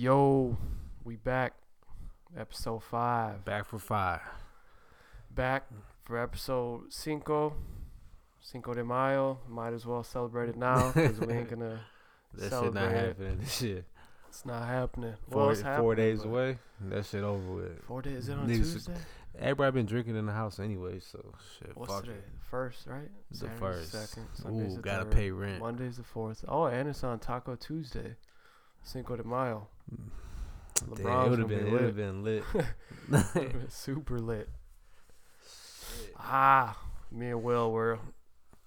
Yo, we back. Episode five. Back for five. Back for episode cinco. Cinco de Mayo. Might as well celebrate it now because we ain't gonna. That shit not happening. This shit. It's not happening. Four, well, it's four days away. That shit over with. Four days. Is it on Niggas- Tuesday? Everybody been drinking in the house anyway, so shit. What's today? it. First, right? The first. Second. Sunday's Ooh, the gotta third, pay rent. Monday's the fourth. Oh, and it's on Taco Tuesday. Cinco de Mayo. Damn, it would have been. be It would have been lit. Super lit. Ah, me and Will were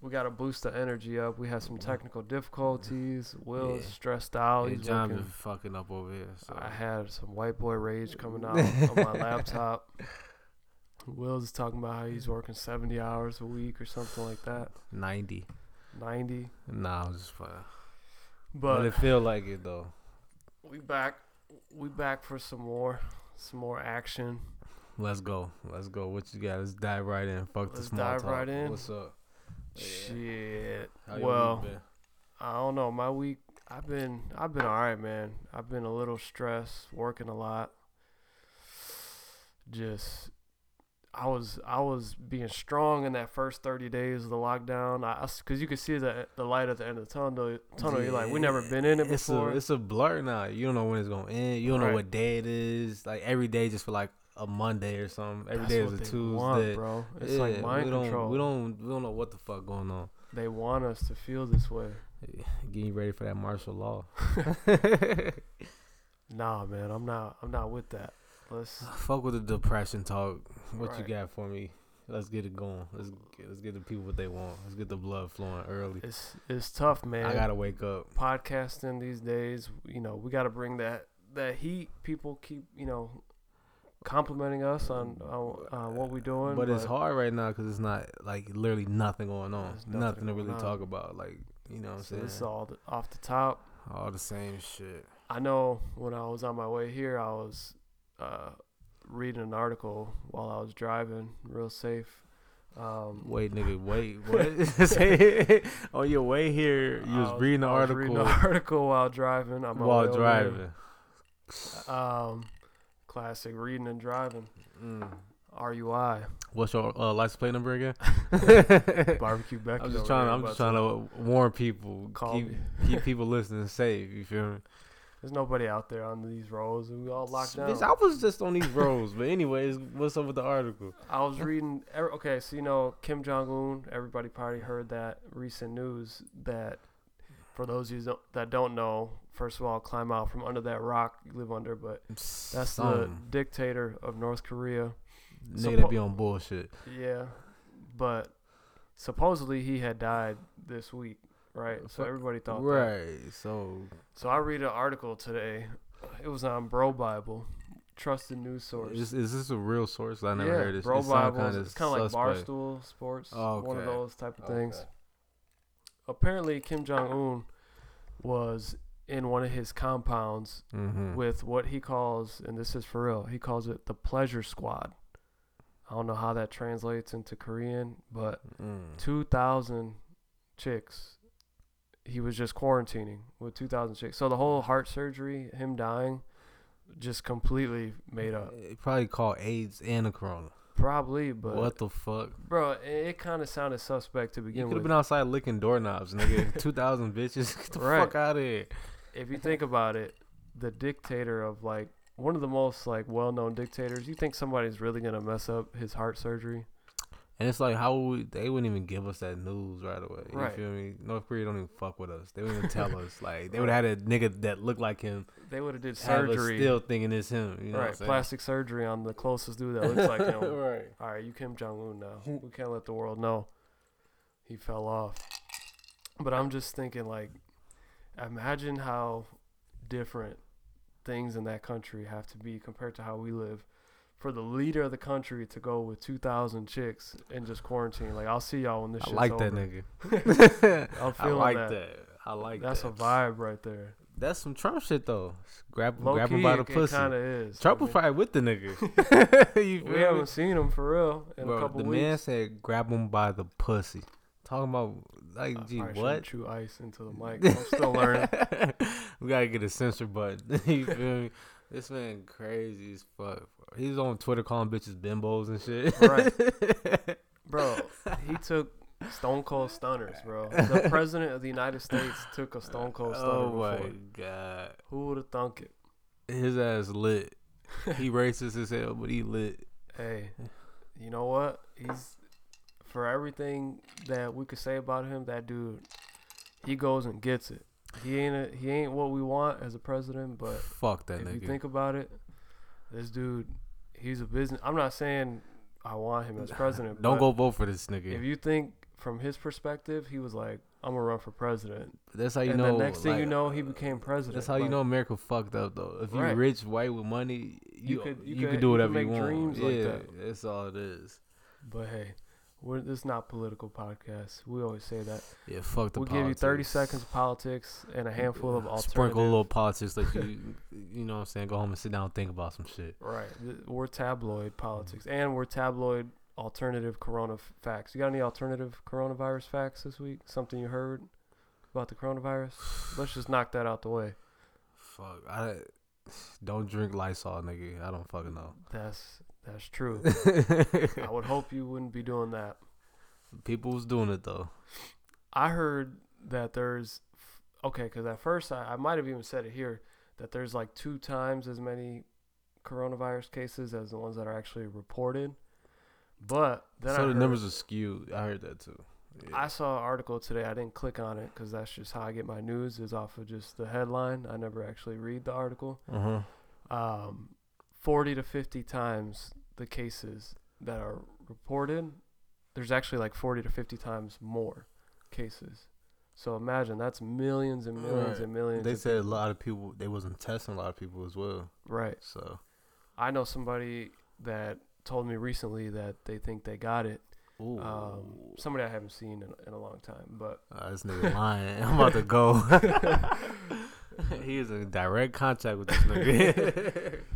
we got to boost the energy up. We had some technical difficulties. Will's Yeah. stressed out. Hey, He's John looking. been fucking up over here. So. I had some white boy rage coming out on my laptop. Will's talking about how he's working 70 hours a week or something like that. Ninety. 90. Nah, I was just. But, But it feel like it though. We back. We back for some more, some more action. Let's go. Let's go. What you got? Let's dive right in. Fuck the Let's small dive talk. right in. What's up? Yeah. Shit. How well, been? I don't know. My week, I've been, I've been all right, man. I've been a little stressed, working a lot. Just, I was, I was being strong in that first thirty days of the lockdown. I, cause you could see the the light at the end of the tunnel. Tunnel. You're like, we never been in it It's before. a it's a blur now. You don't know when it's gonna end. You don't Right. know what day it is. Like every day just for like a Monday or something. Every That's day is a Tuesday. want, bro. It's Yeah, like mind we don't, control. We don't we don't know what the fuck going on. They want us to feel this way. Getting ready for that martial law. Nah, man. I'm not. I'm not with that. Let's. fuck with the depression talk. What Right. you got for me? Let's get it going. Let's get, let's get the people what they want. Let's get the blood flowing early. It's it's tough, man. I gotta wake up. podcasting these days. You know, we got to bring that that heat. People keep you know complimenting us on on uh, what we're doing, But it's hard right now because it's not like literally nothing going on. Nothing, nothing to really on. talk about. Like you know what I'm So saying? it's all the, off the top. All the same shit. I know when I was on my way here, I was uh, reading an article while I was driving, real safe. Um, Wait, nigga, wait. What? On your way here, you I was, reading the article reading an article while driving. way while driving. Um, classic reading and driving. Mm. RUI What's your uh, license plate number again? barbecue Becky. I'm just trying. I'm just trying to warn people. Call Keep keep people listening safe. You feel me? There's nobody out there on these roads. We all locked down. Bitch, I was just on these roads. But anyways, what's up with the article? I was reading. er- Okay, so you know Kim Jong Un. Everybody probably heard that recent news that. For those of you that don't know, first of all, climb out from under that rock you live under. But that's the dictator of North Korea. nigga suppo- be on bullshit. Yeah, but supposedly he had died this week, right? So everybody thought that. Right. So So I read an article today. It was on BroBible, trusted news source. is, is this a real source? I never yeah, heard this. Bro It Bible. kinda It's kind of like suspect. Barstool Sports. Oh, One of those type of things. Okay. Apparently, Kim Jong Un was in one of his compounds Mhm. with what he calls, and this is for real, he calls it the Pleasure Squad. I don't know how that translates into Korean, but Mm. 2,000 chicks. He was just quarantining with 2,000 chicks. So the whole heart surgery, him dying, just completely made up. It probably called AIDS and a corona. Probably, but what the fuck? bro, it, it kind of sounded suspect to begin. You could have been outside licking doorknobs, nigga. Two thousand bitches. Get the Right. fuck out of here. if you think about it, the dictator of like one of the most like well-known dictators, you think somebody's really gonna mess up his heart surgery? And it's like, how would we, they wouldn't even give us that news right away. You Right. feel me? North Korea don't even fuck with us. They wouldn't even tell us. Like they would have had a nigga that looked like him. They would have did surgery, still thinking it's him. You know right? Plastic surgery on the closest dude that looks like him. right. All right, you Kim Jong Un now. We can't let the world know he fell off. But I'm just thinking, like, imagine how different things in that country have to be compared to how we live. For the leader of the country to go with 2,000 chicks and just quarantine, like, I'll see y'all when this shit I shit's like that nigga. I'm I like that. that. I like that. That's that. a vibe right there. That's some Trump shit though. Grab, Low grab key, him by the it, pussy. kind of is. Trump I mean, probably with the nigga. you we me? haven't seen him for real in a Bro, couple the weeks. man said grab him by the pussy. talking about like, I gee, what? Chew ice into the mic. I'm still learning. we gotta get a censor button. you feel me? This man crazy as fuck. Bro. He's on Twitter calling bitches bimbos and shit. Right. Bro, he took Stone Cold Stunners, bro. The president of the United States took a Stone Cold Stunner oh before. my god, Who would have thunk it? his ass lit. He racist as hell, but he lit. Hey, you know what? He's for everything that we could say about him. That dude, he goes and gets it. He ain't a, he ain't what we want as a president, but Fuck that if nigga. you think about it, this dude, he's a business. I'm not saying I want him as president. Don't go vote for this nigga. If you think from his perspective, he was like, "I'm gonna run for president," that's how you and know. the next thing you know, he became president. That's how you know America fucked up though. If Right. you rich, white with money, you You could- you you, could- could do you whatever could you want. dreams like yeah, that. that's all it is. But hey, we're, this is not political podcast. We always say that. Yeah, fuck the We'll give you 30 seconds of politics and a handful of alternative. Sprinkle a little politics, like you, you know what I'm saying. Go home and sit down and think about some shit. Right. We're tabloid politics, and we're tabloid alternative corona f- facts. You got any alternative coronavirus facts this week? Something you heard about the coronavirus? Let's just knock that out the way. Fuck, I don't drink Lysol, nigga. I don't fucking know. That's that's true. I would hope you wouldn't be doing that. People was doing it though. I heard that there's okay, because at first I, I might have even said it here that there's like two times as many coronavirus cases as the ones that are actually reported. But then I so the heard- numbers are skewed. I heard that too. I saw an article today. I didn't click on it because that's just how I get my news is off of just the headline. I never actually read the article. Uh huh. Um, Forty to fifty times the cases that are reported. There's actually like forty to fifty times more cases. So imagine that's millions and millions Right. and millions. They said a lot of people. They wasn't testing a lot of people as well. right. So I know somebody that told me recently that they think they got it. Ooh. Um, somebody I haven't seen in, in a long time, but Uh, this nigga lying. I'm about to go. he is in direct contact with this nigga.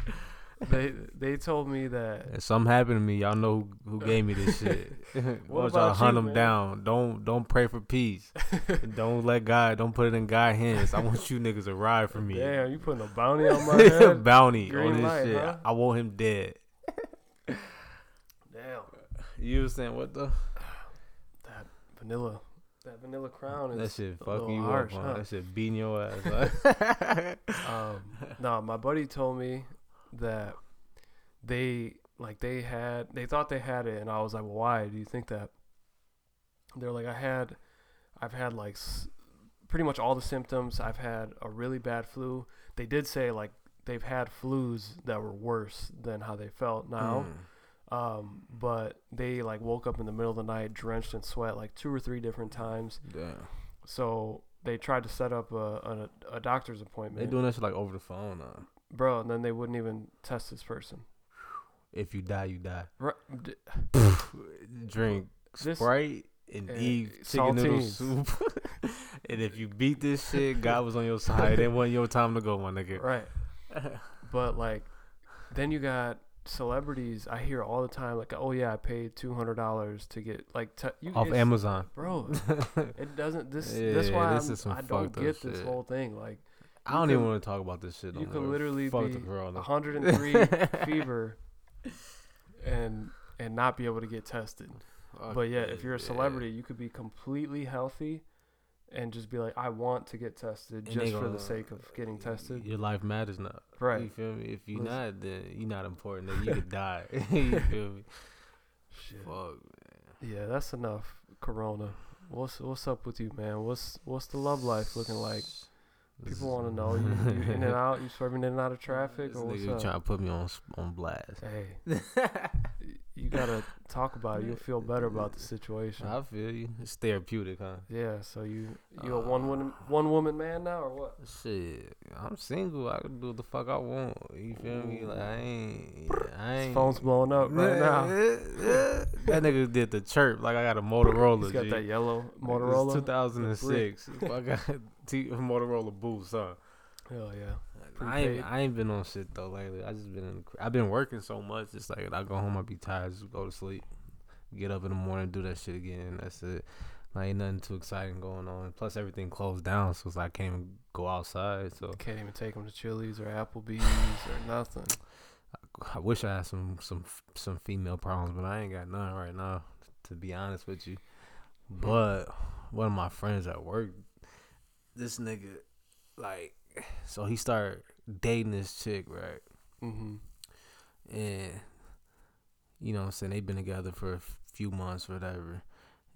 they they told me that if something happened to me, y'all know who, who gave me this shit. What y'all to hunt you, them man? down. Don't don't pray for peace. don't let God. Don't put it in God's hands. I want you niggas to ride for me. Damn, you putting a bounty on my head? Bounty Green on this light, shit. huh? I want him dead. Damn, You was saying what though? that vanilla, that vanilla crown That is shit fucking you harsh, up. huh? That shit beating your ass. um, no, my buddy told me that they like they had they thought they had it, and I was like, well, why do you think that? They're like, I had, I've had like s- pretty much all the symptoms. I've had a really bad flu. They did say like they've had flus that were worse than how they felt now. Mm. Um, but they like woke up in the middle of the night drenched in sweat like two or three different times. Damn. So they tried to set up a, a, a doctor's appointment. They doing that shit like over the phone now. Bro, and then they wouldn't even test this person. If you die, you die. Right, Drink This- Sprite and uh, eat chicken noodle soup. and if you beat this shit, God was on your side. It wasn't your time to go, my nigga. right. But like, then you got celebrities. I hear all the time like, oh yeah, I paid two hundred dollars to get like t- you Off Amazon. bro. It doesn't. This. that's why this I'm, I don't fucked up get this whole thing. Like, I don't even want to talk about this shit. No you could literally Fuck be the 103 fever and and not be able to get tested. But yeah, if you're a yeah. celebrity, you could be completely healthy and just be like, I want to get tested And just for gonna- the sake of getting tested. Your life matters now. Right. You feel me? If you're Listen. not, then you're not important. Then you could die. you feel me? Shit. Fuck. Man. Yeah, that's enough. Corona. What's what's up with you, man? What's what's the love life looking like? People want to know you, you in and out. You swerving in and out of traffic, This or what's up? trying to put me on on blast. Hey, you gotta talk about it. You'll feel better about the situation. I feel you. It's therapeutic, huh? Yeah. So you you a uh, one woman one woman man now or what? Shit, I'm single. I can do what the fuck I want. You feel me? Like I ain't, I His phone's blowing up right now. that nigga did the chirp like I got a Motorola. He's got G. that yellow Motorola. 2006. I got T- Motorola Boost, huh? Hell yeah. I ain't, I ain't been on shit though lately. I just been in, I've been working so much. It's like I go home, I be tired, just go to sleep, get up in the morning, do that shit again. That's it. Like ain't nothing too exciting going on. Plus everything closed down, so it's like I can't even go outside. So Can't even take them to Chili's or Applebee's or nothing. I wish I had some some some female problems, but I ain't got none right now. To be honest with you, but one of my friends at work, this nigga, like, so he started dating this chick, right? Mm-hmm. and you know what I'm saying they've been together for a few months or whatever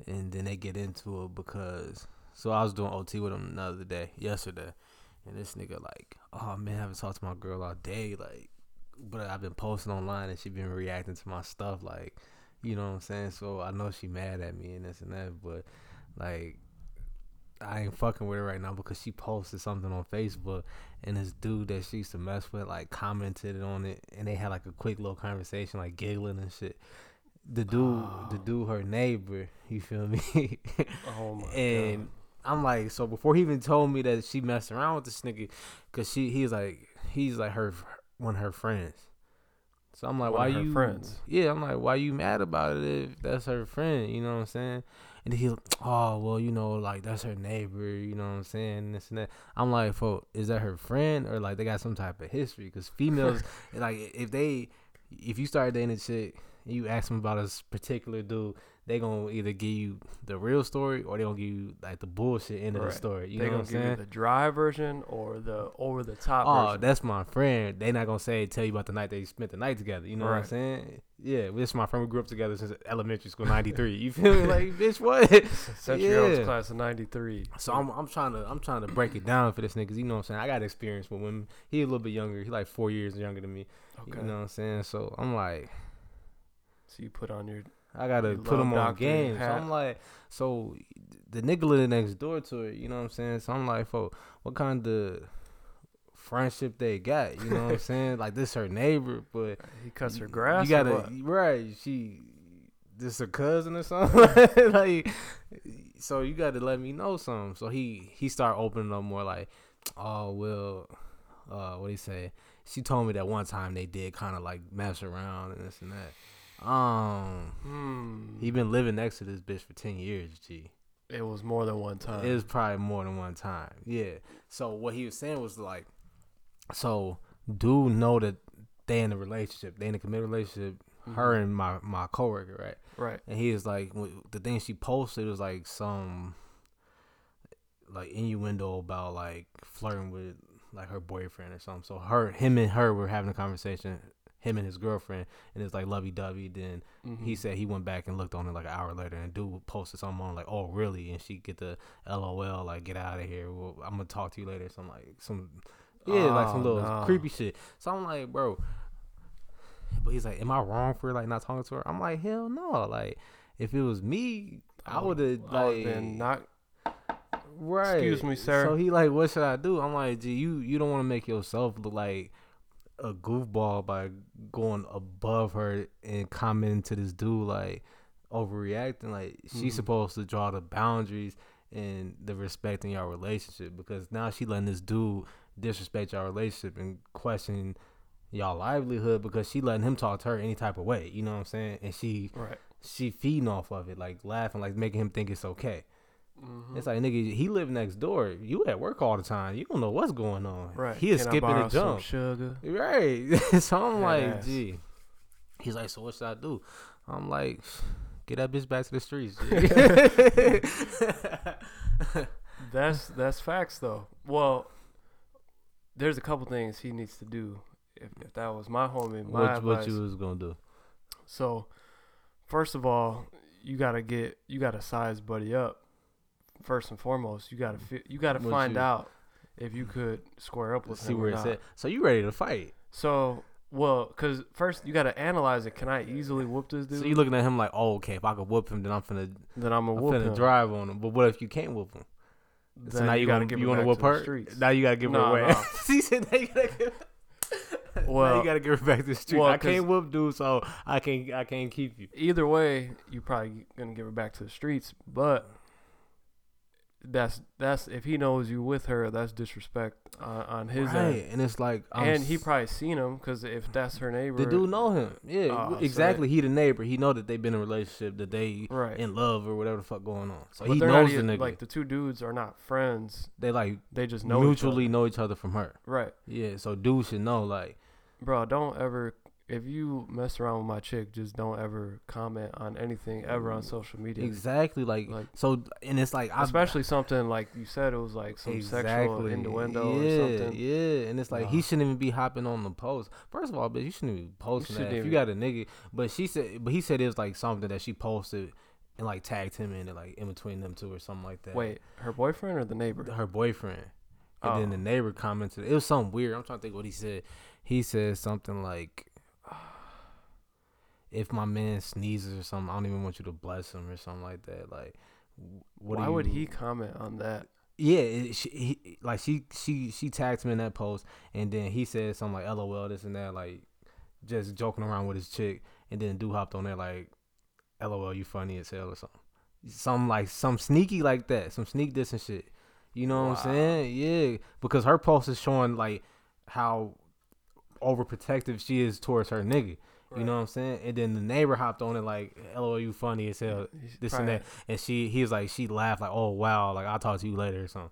and then they get into it because so I was doing OT with him the other day yesterday and this nigga like oh man I haven't talked to my girl all day like but I've been posting online and she been reacting to my stuff like you know what I'm saying so I know she mad at me and this and that but like I ain't fucking with her right now because she posted something on Facebook and this dude that she used to mess with like commented on it and they had like a quick little conversation like giggling and shit. The dude, the Oh. dude, her neighbor, you feel me? Oh my and I'm like, so before he even told me that she messed around with this nigga, cause she, he's like, he's like her, one of her friends. So I'm like, One why of her you? friends? Yeah, I'm like, why you mad about it if that's her friend? You know what I'm saying? And he'll oh well, you know, like that's her neighbor. You know what I'm saying? This and that. I'm like, for is that her friend or like they got some type of history? Because females, like, if they, if you start dating a chick, and you ask them about a particular dude, they gonna either give you the real story or they gonna give you like the bullshit end of the story. You they know gonna what I'm give saying? you the dry version or the over the top Oh, version. that's my friend. They not gonna say tell you about the night they spent the night together. You know what I'm saying? Yeah, this is my friend. We grew up together since elementary school, '93. You feel me? Like, bitch, what? Century Oaks yeah. class of '93. So I'm I'm trying to I'm trying to break it down for this nigga. You know what I'm saying? I got experience with women. He a little bit younger. He like four years younger than me. Okay. You know what I'm saying? So I'm like, So you put on your I gotta put him on game. So. I'm like, so the nigga living next door to her. You know what I'm saying? So I'm like, for what kind of friendship they got? You know what I'm saying? Like this her neighbor, but he cuts her grass. You gotta right. She this her cousin or something. like, so you got to let me know something. So he he start opening up more. Like, oh well, uh, what he say? She told me that one time they did kind of like mess around and this and that. Um, Hmm. he been living next to this bitch for ten years. G. it was more than one time. It was probably more than one time. Yeah. So what he was saying was like, so dude know that they in a relationship, they in a committed relationship. Her Mhm. and my my coworker, right? right. And he is like, the thing she posted was like some like innuendo about like flirting with like her boyfriend or something. So her, him and her were having a conversation. Him and his girlfriend, and it's like lovey dovey. Then Mhm. he said he went back and looked on it like an hour later, and dude posted something on like, "Oh, really?" And she get the LOL like, "Get out of here. Well, I'm gonna talk to you later." Some like some, yeah, like some Oh, little no. creepy shit. So I'm like, bro. But he's like, "Am I wrong for like not talking to her?" I'm like, "Hell no!" Like, if it was me, I would have like been not. right. Excuse me, sir. So he like, "What should I do?" I'm like, "Gee, you you don't want to make yourself look like." a goofball by going above her and commenting to this dude like overreacting. Like she's Mhm. supposed to draw the boundaries and the respect in your relationship because now she letting this dude disrespect your relationship and question y'all livelihood because she letting him talk to her any type of way. You know what I'm saying? And she Right. she feeding off of it, like laughing, like making him think it's okay. Mhm. It's like nigga, he live next door. You at work all the time. You don't know what's going on. right. He is Can skipping a some jump. Sugar. Right. so I'm Head like, ass. gee. He's like, so what should I do? I'm like, get that bitch back to the streets. That's that's facts though. Well, there's a couple things he needs to do. If, if that was my homie, my what, what you was gonna do? So, first of all, you gotta get you gotta size buddy up. First and foremost, you gotta fi- you gotta What find you- out if you could square up with See him or where it's at. So you ready to fight? So, well, cause first you gotta analyze it. Can I easily whoop this dude? So you looking at him like, oh, okay, if I could whoop him, then I'm finna, then I'm I'm gonna whoop finna him. drive on him. But what if you can't whoop him? So Then now you, gotta give you wanna back whoop her? Now you gotta give her Nah, away. nah. he said, now you gotta give. now Well- you gotta give her back to the street. well, I can't 'cause- whoop dude, so I can't I can't keep you. Either way, you're probably gonna give her back to the streets. But that's that's if he knows you with her, that's disrespect on, on his right, end. and it's like, I'm and he probably seen him because if that's her neighbor, the dude know him. Yeah, Oh, so exactly. He the neighbor. He know that they've been in a relationship, that they right? in love or whatever the fuck going on. So but he knows the nigga. like the two dudes are not friends. they like They just know mutually each know each other from her. right, Yeah, so dude should know like bro. Don't ever if you mess around with my chick, just don't ever comment on anything ever on social media. exactly like, Like- so, and it's like I Especially something like you said, it was like some sexual innuendo yeah, or something. Yeah, and it's like he shouldn't even be hopping on the post. First of all, bitch, you shouldn't even be posting that. shouldn't If you got a nigga, but she said, but he said it was like something that she posted and like tagged him in it, like in between them two or something like that. Wait, her boyfriend or the neighbor? her boyfriend, and then Oh. the neighbor commented. It was something weird. I'm trying to think what he said. He said something like. If my man sneezes or something, I don't even want you to bless him or something like that. Like, what Why would he comment on that? yeah, it, she, he, like she she she tagged him in that post, and then he said something like "LOL" this and that, like just joking around with his chick, and then dude hopped on there like "LOL, you funny as hell" or something, some like some sneaky like that, some sneak this and shit. You know what I'm saying? Yeah, because her post is showing like how overprotective she is towards her nigga. You know what I'm saying? And then the neighbor hopped on it like, "LOL, you funny as hell." This and that. And she, he was like, she laughed like, "Oh wow, like I'll talk to you later" or something.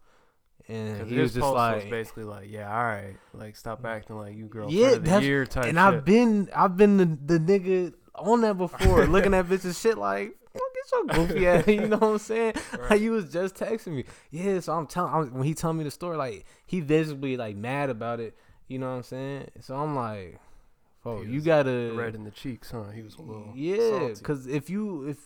And he was just like, was basically like, yeah, all right, like stop mm. acting like you girlfriend Yeah, of the that's- year type and shit. I've been, I've been the, the nigga on that before, looking at bitches shit like, "Fuck, get your goofy ass, you know what I'm saying? Right. Like you was just texting me, yeah. So I'm telling, when he told me the story, like he visibly like mad about it, you know what I'm saying? So I'm like, oh, you gotta red in the cheeks, huh? He was a little yeah, salty. because if you if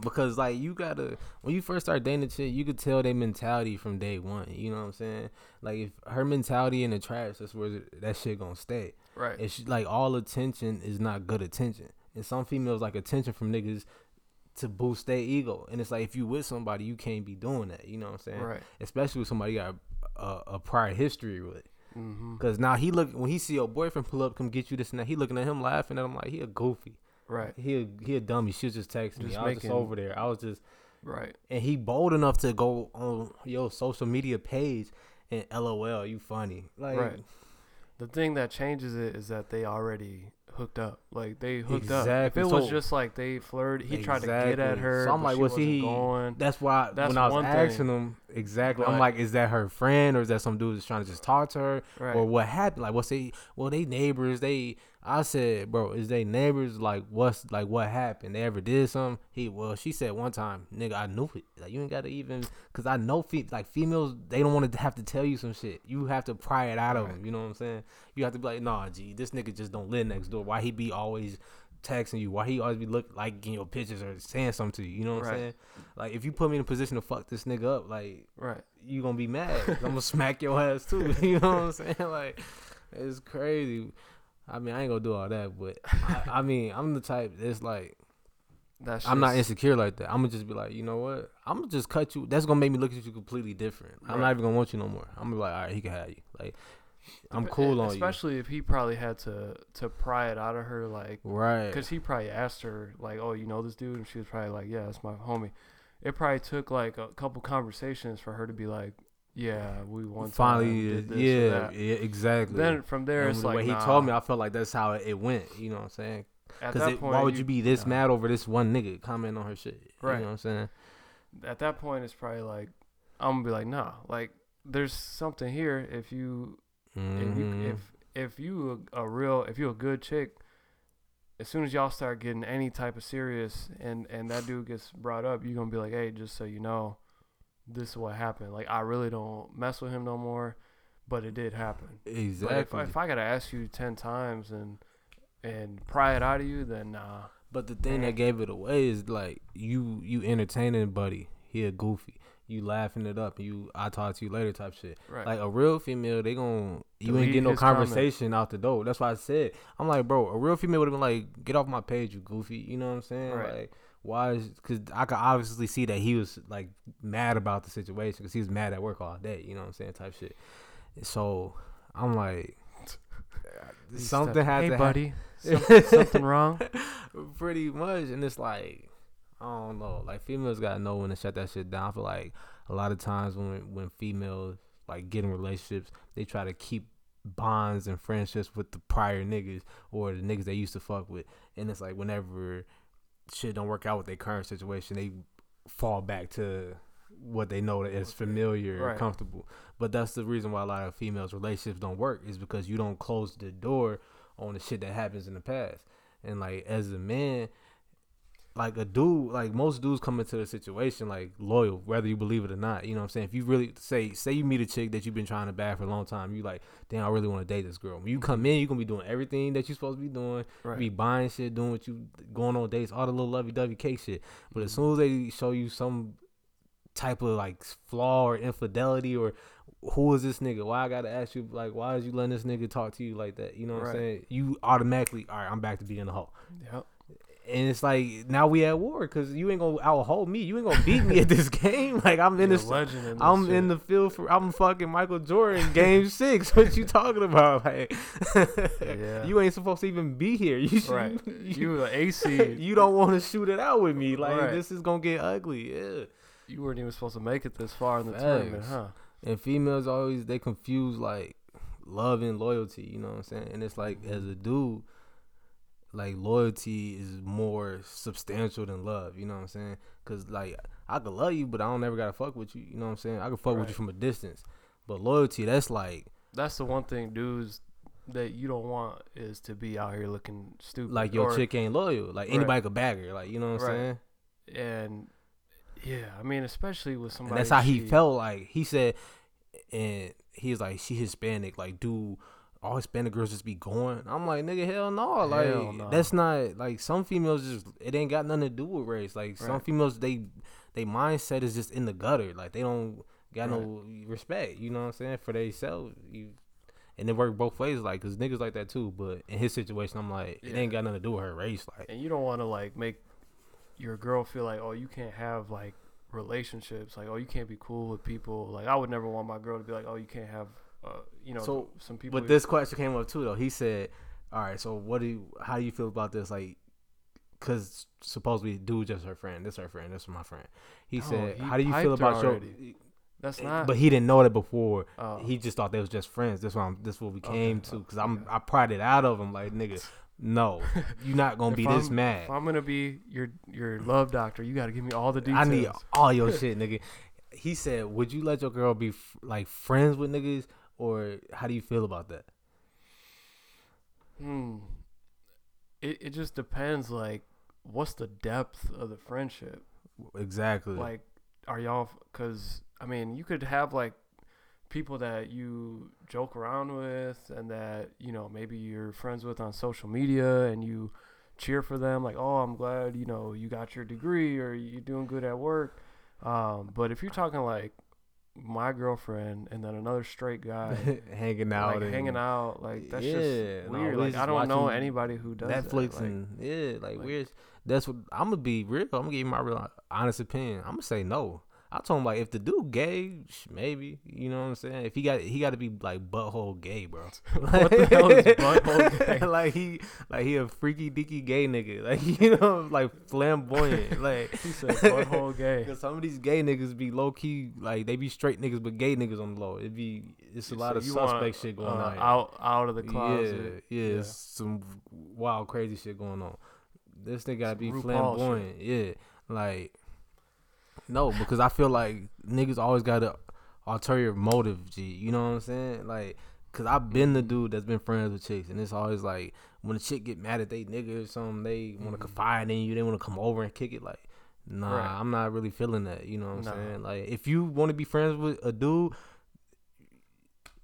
because like you gotta when you first start dating a chick, you could tell their mentality from day one. You know what I'm saying? Like if her mentality in the trash, that's where that shit gonna stay. right. It's like all attention is not good attention, and some females like attention from niggas to boost their ego. And it's like if you with somebody, you can't be doing that. You know what I'm saying? right. Especially with somebody you got a, a prior history with. Mm-hmm. Cause now he look when he see your boyfriend pull up, come get you this and that. He looking at him laughing at him like he a goofy. Right. He a, he a dummy. She was just texting me. I was just over there. I was just, Right. and he bold enough to go on your social media page and LOL, you funny. Like, Right. The thing that changes it is that they already hooked up. Like they hooked up. If Exactly. it was So- just like they flirted, he tried to get at her. So I'm like, was he- going? That's why That's when I was asking thing. him exactly, I'm like, is that her friend or is that some dude that's trying to just talk to her Right. or what happened? Like, what's they? Well, they neighbors. They. I said, bro, is they neighbors? Like, what's like what happened? They ever did something? He well, she said one time, nigga, I knew it. Like, you ain't gotta even, cause I know fe- like females, they don't want to have to tell you some shit. You have to pry it out of them. You know what I'm saying? You have to be like, nah, G, this nigga just don't live next door. Why he be always texting you? Why he always be look liking your pictures or saying something to you? You know what Right. I'm saying? Like, if you put me in a position to fuck this nigga up, like right. you gonna be mad. I'm gonna smack your ass too. You know what I'm saying? Like, it's crazy. I mean, I ain't gonna do all that, but I, I mean, I'm the type that's like, That's I'm not insecure like that. I'm gonna just be like, you know what? I'm gonna just cut you. That's gonna make me look at you completely different. I'm not even gonna want you no more. I'm gonna be like, all right, he can have you. Like, I'm cool on you. Especially if he probably had to to pry it out of her, like Right. because he probably asked her like, "Oh, you know this dude," and she was probably like, "Yeah, that's my homie." It probably took like a couple conversations for her to be like, "Yeah, we one time Finally, did this or yeah, that." yeah, exactly. Then from there, And it's the like way he nah. told me, I felt like that's how it went. You know what I'm saying? At Because that point, why would you be this nah. mad over this one nigga commenting on her shit? Right. You know what I'm saying? At that point, it's probably like, I'm gonna be like, "Nah, like there's something here. If you if you mm-hmm. if if you a, a real if you a good chick." As soon as y'all start getting any type of serious and and that dude gets brought up, you're gonna be like, hey, just so you know, this is what happened. Like I really don't mess with him no more, but it did happen. Exactly. if, if I gotta ask you ten times and and pry it out of you, then nah. But the thing that gave it away is like you you entertaining buddy. He a goofy. You laughing it up you I talk to you later type shit. Right. Like a real female, they gon' you ain't Delete get no his comment. conversation out the door. That's why I said I'm like, bro, a real female would have been like, get off my page, you goofy. You know what I'm saying? Right. Like, why? Is Because I could obviously see that he was like mad about the situation because he was mad at work all day. You know what I'm saying? Type shit. So I'm like, something had hey, to buddy, happen. some- something wrong? pretty much and it's like i don't know like females gotta know when to shut that shit down i feel like a lot of times when when females like get in relationships, they try to keep bonds and friendships with the prior niggas or the niggas they used to fuck with, and it's like whenever shit don't work out with their current situation, they fall back to what they know that is familiar Right. and comfortable. But that's the reason why a lot of females' relationships don't work is because you don't close the door on the shit that happens in the past. And like as a man, like a dude, like most dudes come into the situation like loyal, whether you believe it or not. You know what I'm saying? If you really say say you meet a chick that you've been trying to bag for a long time, you like, damn, I really want to date this girl. When you come in, you're gonna be doing everything that you're supposed to be doing. Right. Be buying shit, doing what you going on dates, all the little lovey dovey cake shit. But as Mhm. soon as they show you some type of like flaw or infidelity or who is this nigga? Why I gotta ask you like why is you letting this nigga talk to you like that? You know what Right. I'm saying? You automatically all right. I'm back to being a hoe. Yep. And it's like now we at war because you ain't gonna out hold me. You ain't gonna beat me at this game. Like I'm in You're a this. legend in I'm shit. in the field for. I'm fucking Michael Jordan, Game Six. What you talking about? Like, Yeah. you ain't supposed to even be here. You should, right. You, You an AC. you don't want to shoot it out with me. Like Right. this is gonna get ugly. Yeah. You weren't even supposed to make it this far in the tournament, huh? And females always they confuse like love and loyalty, you know what I'm saying? And it's like Mm-hmm. as a dude, like loyalty is more substantial than love, you know what I'm saying? Cause like I could love you, but I don't never gotta fuck with you, you know what I'm saying? I can fuck with you from a distance. But loyalty, that's like That's the one thing, dudes, that you don't want is to be out here looking stupid. like your or- chick ain't loyal. Like Right. anybody could bag her, like you know what I'm Right. saying? And yeah, I mean, especially with somebody. And that's how he felt like he said and he was like, she Hispanic, like dude all Hispanic girls just be going. I'm like, nigga, hell no. Like no. that's not like some females just it ain't got nothing to do with race. Like some females they they mindset is just in the gutter. Like they don't got no respect, you know what I'm saying, for themselves. You and it work both ways, like, cause niggas like that too. But in his situation, I'm like, it ain't got nothing to do with her race. Like, And you don't want to like make your girl feel like, oh, you can't have like relationships. Like, oh, you can't be cool with people. Like, I would never want my girl to be like, oh, you can't have, uh, you know, So, some people. But this question came up too, though. He said, "All right, so what do you? How do you feel about this? Like, because supposedly, dude, just her friend. This her friend. This is my friend." He No, said, he "How do you feel about your?" that's not. But he didn't know that before. uh, he just thought they was just friends. That's why I'm. This what we Okay, came to. Because I'm. okay. I pried it out of him. Like, nigga, no, you're not gonna be this I'm- mad. If I'm gonna be your your love doctor, you got to give me all the details. I need all your shit, nigga. He said, "Would you let your girl be f- like friends with niggas, or how do you feel about that?" Hmm. It it just depends. Like, what's the depth of the friendship? Exactly. Like, are y'all? Because I mean, you could have like people that you joke around with, and that you know maybe you're friends with on social media, and you cheer for them. Like, oh, I'm glad you know you got your degree, or you're doing good at work. Um, but if you're talking like my girlfriend and then another straight guy hanging out, like and hanging out like that's Yeah, just weird like i don't know anybody who does that. Netflix Like, and yeah, like, like- weird. That's what I'm gonna be real. I'm gonna give you my real honest opinion. I'm gonna say no. I told him like if the dude gay, maybe you know what I'm saying. If he got he got to be like butthole gay, bro. What the hell is butthole gay? like he like he a freaky deaky gay nigga. Like you know like flamboyant. like he said butthole gay Cause some of these gay niggas be low key, like they be straight niggas, but gay niggas on the low. It be it's a lot of suspect shit going uh, on. out out of the closet Yeah, yeah, Yeah. it's some wild, crazy shit going on. This thing gotta be RuPaul flamboyant. Yeah, like no, because I feel like niggas always got a ulterior motive. G, you know what I'm saying? Like, cause I've been the dude that's been friends with chicks, and it's always like when a chick get mad at they nigga or something, they want to Mhm. confide in you, they want to come over and kick it. Like, nah, Right. I'm not really feeling that. You know what I'm Nah. saying? Like, if you want to be friends with a dude.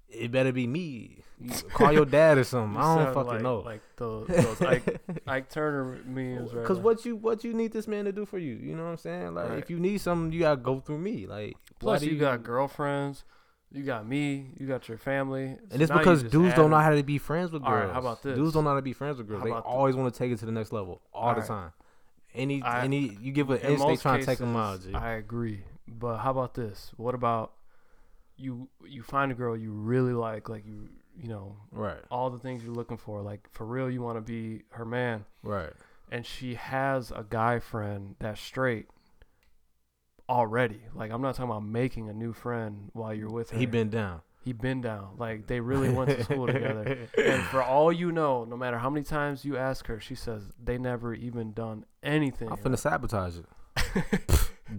It better be me. You call your dad or something. I don't fucking like, know. like the those Ike, Ike Turner memes right Cause now. what you what you need this man to do for you? You know what I'm saying? Like Right. if you need something, you gotta go through me. Like plus do you got girlfriends you got me you got your family So and it's because dudes don't know how to be friends with right, girls. how about this? Dudes don't know how to be friends with girls. How They always want to take it to the next level all, All the right. time. Any I- any you give an in inch, they trying to take them out. G. I agree, but how about this? What about you? You find a girl you really like, like you, you know, right, all the things you're looking for. Like for real, you want to be her man, right. and she has a guy friend that's straight. already. Like I'm not talking about making a new friend while you're with her. He been down. he been down. Like they really went to school together. And for all you know, no matter how many times you ask her, she says they never even done anything. I'm finna sabotage it.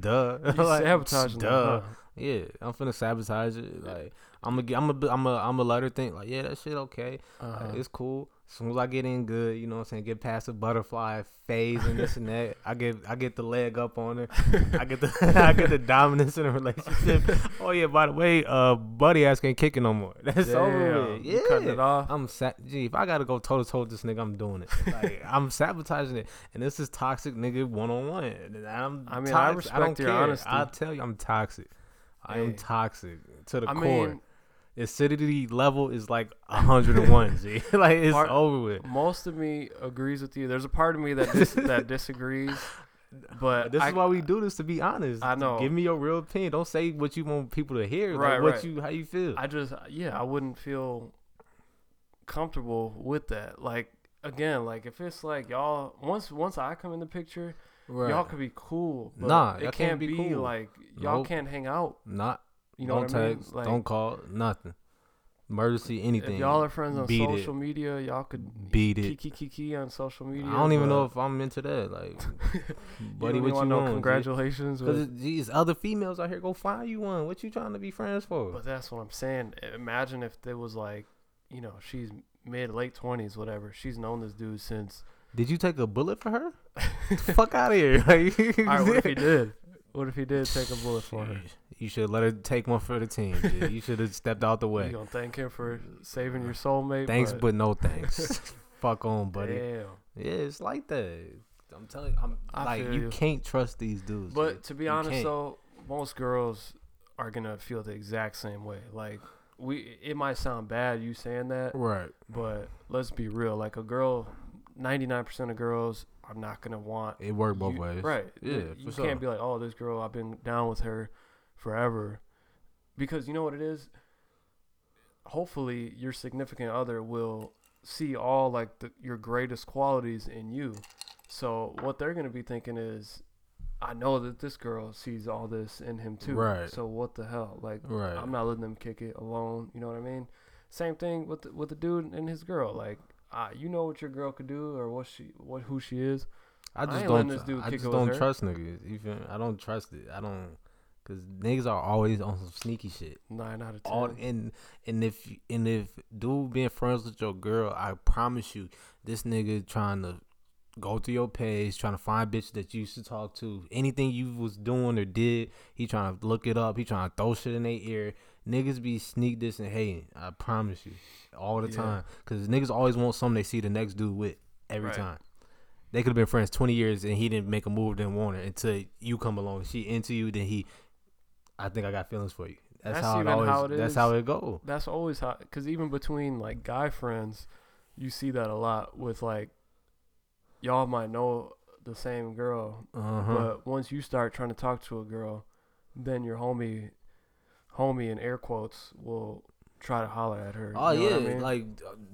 Duh. you Like, sabotaging them, Duh. huh? Yeah, I'm finna sabotage it. Like I'm gonna, I'm gonna, I'm gonna, I'm gonna let her think like, yeah, that shit okay. Uh-huh. Like, it's cool. As soon as I get in good, you know what I'm saying, get past the butterfly phase and this and that, I get I get the leg up on her. I get the I get the dominance in a relationship. oh yeah, by the way, uh buddy ass ain't kicking no more. That's over Damn, with. Yeah. cutting it off. I'm sa- gee, if I gotta go toe to toe with this nigga, I'm doing it. Like I'm sabotaging it, and this is toxic nigga one on one. I'm I mean, I toxic. I don't respect your care. honesty. I'll tell you, I'm toxic. I am toxic to the I core. mean, Acidity level is like 101. G, like it's Part- over with. most of me agrees with you. There's a part of me that dis- that disagrees, but this I, is why we do this to be honest. I know. Give me your real opinion. Don't say what you want people to hear. Right, like what right. you how you feel. I just yeah, I wouldn't feel comfortable with that. Like again, like if it's like y'all once once I come in the picture, y'all could be cool. But Nah, it can't, can't be cool. like y'all Nope. can't hang out. not. You know don't what I mean? text. Like don't call. Nothing. Emergency. Anything. if y'all are friends on Beat it. social media, y'all could Beat it. kiki kiki on social media. I don't even know if I'm into that. Like, buddy, what you want no congratulations. Because these other females out here, go find you one. What you trying to be friends for? but that's what I'm saying. Imagine if there was like, you know, she's mid late twenties, whatever. She's known this dude since. Did you take a bullet for her? Fuck out of here! Like, All right, what if he did? What if he did take a bullet for her? You should let her take one for the team. G. You should have stepped out the way. You gonna thank him for saving your soulmate? Thanks, but no thanks. Fuck on, buddy. damn. Yeah, it's like that. I'm telling you, I'm I like you you. can't trust these dudes. But G. to be You honest, can't. though, most girls are gonna feel the exact same way. Like we, it might sound bad you saying that, right? but let's be real. Like a girl, ninety nine percent of girls are not gonna want It worked both you- ways. Right. Yeah, You- sure. can't be like, oh, this girl, I've been down with her forever. Because you know what it is? Hopefully, your significant other will see all like the, your greatest qualities in you. So, what they're going to be thinking is, I know that this girl sees all this in him too. Right. So, what the hell? Like, Right. I'm not letting them kick it alone. You know what I mean? Same thing with the, with the dude and his girl. Like, uh, you know what your girl could do or what she what who she is. I I just ain't don't. I kick just don't trust niggas. Me? I don't trust it. I don't, cause niggas are always on some sneaky shit. Nine out of ten. All and and if and if dude being friends with your girl, I promise you, this nigga trying to go through your page, trying to find bitches that you used to talk to. Anything you was doing or did, he trying to look it up. He trying to throw shit in their ear. Niggas be sneak this and hating. I promise you, all the Yeah. time. Cause niggas always want something they see the next dude with every Right. time. They could have been friends twenty years and he didn't make a move, didn't want her until you come along. She into you, then he. I think I got feelings for you. That's, That's how it always. how it that's how it go. That's always how, because even between like guy friends, you see that a lot with like, y'all might know the same girl, Uh huh. but once you start trying to talk to a girl, then your homie, homie in air quotes will try to holler at her. Oh you know yeah, I mean? like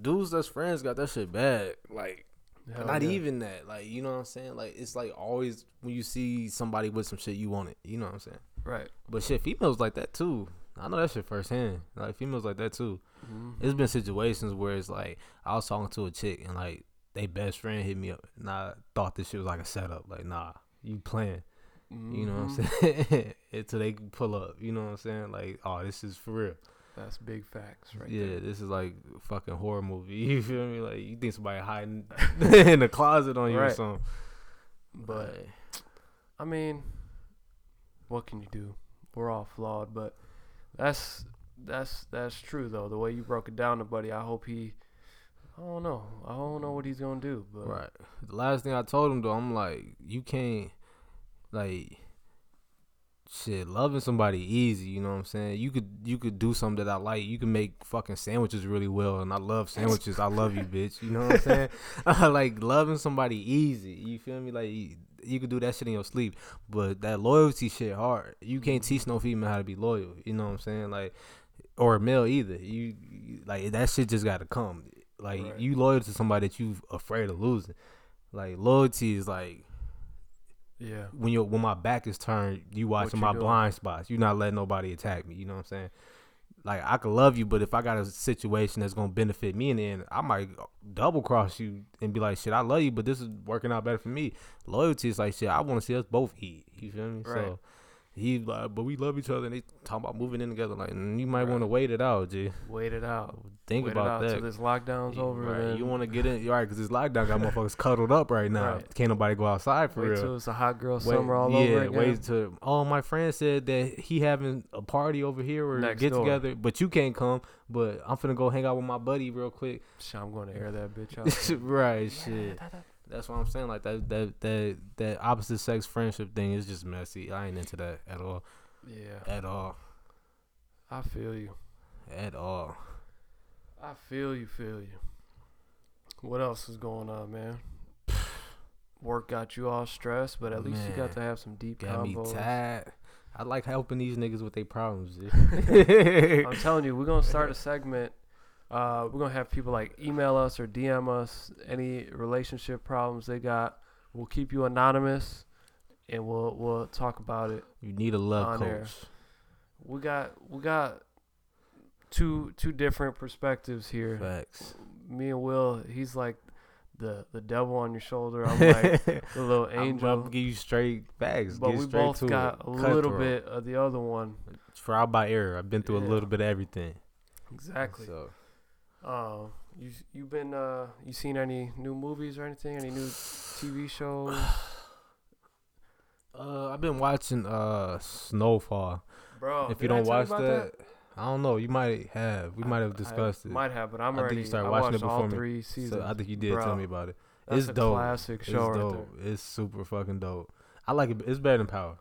dudes that's friends got that shit bad. Like Hell not yeah. even that. Like you know what I'm saying. Like it's like always when you see somebody with some shit, you want it. You know what I'm saying. right. But shit, females like that too. I know that shit firsthand. Like females like that too. Mhm. It's been situations where it's like I was talking to a chick and like they best friend hit me up and I thought this shit was like a setup. Like nah, you playing. You know what I'm Mhm. saying? Until they pull up. You know what I'm saying? Like oh, this is for real. That's big facts, right? yeah, there. this is like a fucking horror movie. You feel me? Like you think somebody hiding in the closet on you or something. But I mean, what can you do? We're all flawed, but that's that's that's true though. The way you broke it down to Buddy, I hope he. I don't know. I don't know what he's gonna do, but right. The last thing I told him though, I'm like, you can't like shit, loving somebody easy, you know what I'm saying? You could you could do something that I like. You can make fucking sandwiches really well and I love sandwiches. I love you, bitch. You know what I'm saying? Like loving somebody easy. You feel me? Like you, you could do that shit in your sleep. But that loyalty shit hard. You can't teach no female how to be loyal. You know what I'm saying? Like or a male either. You, you like that shit just gotta come. Like Right. you loyal to somebody that you're afraid of losing. Like loyalty is like Yeah. when you when my back is turned, you watching you my doing? blind spots. You're not letting nobody attack me. You know what I'm saying? Like I could love you, but if I got a situation that's gonna benefit me in the end, I might double cross you and be like, "Shit, I love you, but this is working out better for me." Loyalty is like, "Shit, I want to see us both eat." You feel me? Right. So he like, but we love each other, and they talking about moving in together. Like, you might Right. want to wait it out, G. Wait it out. Think Wait about that. till this lockdown's over. Right. You want to get in, right? Because this lockdown got motherfuckers cuddled up right now. Right. Can't nobody go outside for wait real. till it's a hot girl Wait- summer all yeah, over again. wait to. Oh, my friend said that he having a party over here or Next get door. together, but you can't come. But I'm finna go hang out with my buddy real quick. Shit, I'm going to air that bitch out. right, shit. That's what I'm saying. Like that, that, that, that opposite sex friendship thing is just messy. I ain't into that at all. yeah, At all. I feel you. At all. I feel you. Feel you. What else is going on, man? Work got you all stressed, but at least you got to have some deep Got me combos. tired. I like helping these niggas with their problems. I'm telling you, we're gonna start a segment. Uh, we're gonna have people like email us or DM us any relationship problems they got. We'll keep you anonymous, and we'll we'll talk about it. you need a love coach. air. We got we got two two different perspectives here. Facts. Me and Will, he's like the the devil on your shoulder. I'm like the little angel. I'm angel. about to give you straight facts. but Get we both got it. a little bit of the other one. trial by error. I've been through a little bit of everything. Exactly. So Uh, you you been uh you seen any new movies or anything? Any new TV shows? uh, I've been watching uh Snowfall. Bro, if you don't watch about that, I don't know. You might have. We I- might have I discussed it. Might have, but I'm I think already. you started I watching it all before me. So I think you did Bro, tell me about it. It's a dope. classic It's show right dope. there. It's super fucking dope. I like it. It's better than Power.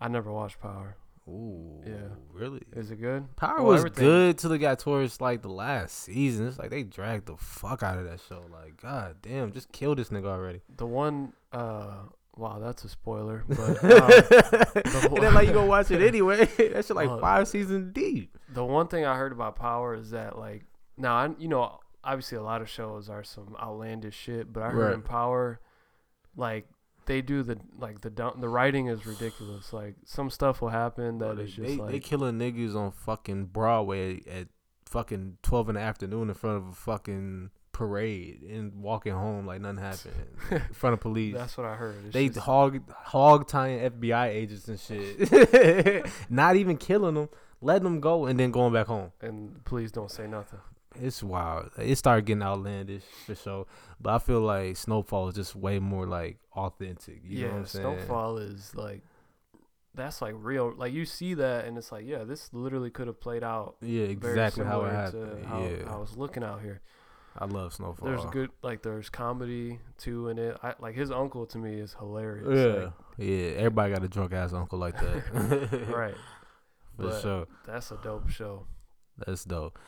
I never watched Power. Ooh. Yeah. Really? Is it good? Power Well, was everything- good till it got towards like the last season. It's like they dragged the fuck out of that show. Like, god damn, just kill this nigga already. The one. Uh, wow, that's a spoiler. But and um, then like you gonna watch it anyway. that shit like Uh, five seasons deep. the one thing I heard about Power is that like now I you know obviously a lot of shows are some outlandish shit, but I heard Right. in Power, like they do the like the the writing is ridiculous. Like some stuff will happen that is just they, like they killing niggas on fucking Broadway at fucking twelve in the afternoon in front of a fucking parade and walking home like nothing happened in front of police. that's what I heard. It's They just- hog hog tying FBI agents and shit. Not even killing them, letting them go and then going back home. and please don't say nothing. It's wild. It started getting outlandish for sure. But I feel like Snowfall is just way more like authentic. You know what yeah, I'm saying? Snowfall is like that's like real. Like you see that and it's like yeah, this literally could have played out. Yeah, very exactly how it happened. To how yeah, I was looking out here. I love Snowfall. There's good like there's comedy too in it. I like his uncle to me is hilarious. Yeah, like, yeah. Everybody got a drunk ass uncle like that. right. for but- sure. That's a dope show. That's dope.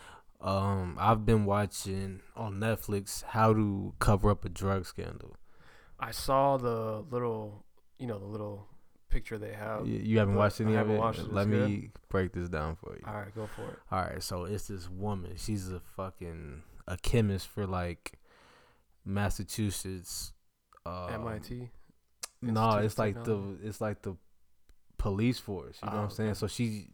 Um, I've been watching on Netflix how to cover up a drug scandal. I saw the little, you know, the little picture they have. You, you haven't watched I any of haven't it? watched it. Let It's good? me break this down for you. All right, go for it. All right, so it's this woman. She's a fucking a chemist for like Massachusetts. Um, MIT. No, Institute it's like the it's like the police force. You know Oh, what I'm saying? okay. So she,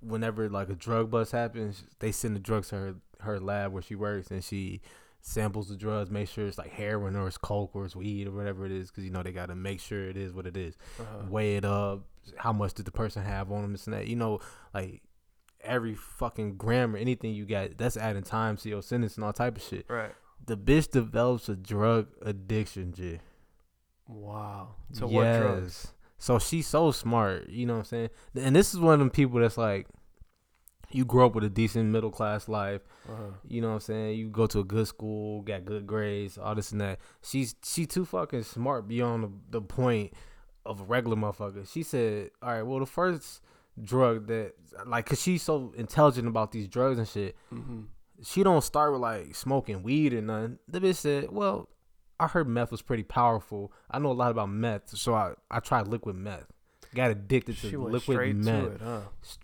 whenever like a drug bust happens, they send the drugs to her her lab where she works, and she samples the drugs, make sure it's like heroin or it's coke or it's weed or whatever it is, because you know they gotta make sure it is what it is Uh-huh. weigh it up. How much did the person have on them? This and that. You know, like every fucking gram or anything you got, that's adding time to your sentence and all type of shit. Right. The bitch develops a drug addiction, J. Wow. So what drugs? So she's so smart, you know what I'm saying? And this is one of them people that's like, you grow up with a decent middle class life, Uh-huh. you know what I'm saying? You go to a good school, got good grades, all this and that. She's she too fucking smart beyond the, the point of a regular motherfucker. She said, "All right, well, the first drug that like, cause she's so intelligent about these drugs and shit. Mm-hmm. She don't start with like smoking weed or nothing. The bitch said, well." I heard meth was pretty powerful. I know a lot about meth, so I, I tried liquid meth. Got addicted to She liquid meth. to it, huh?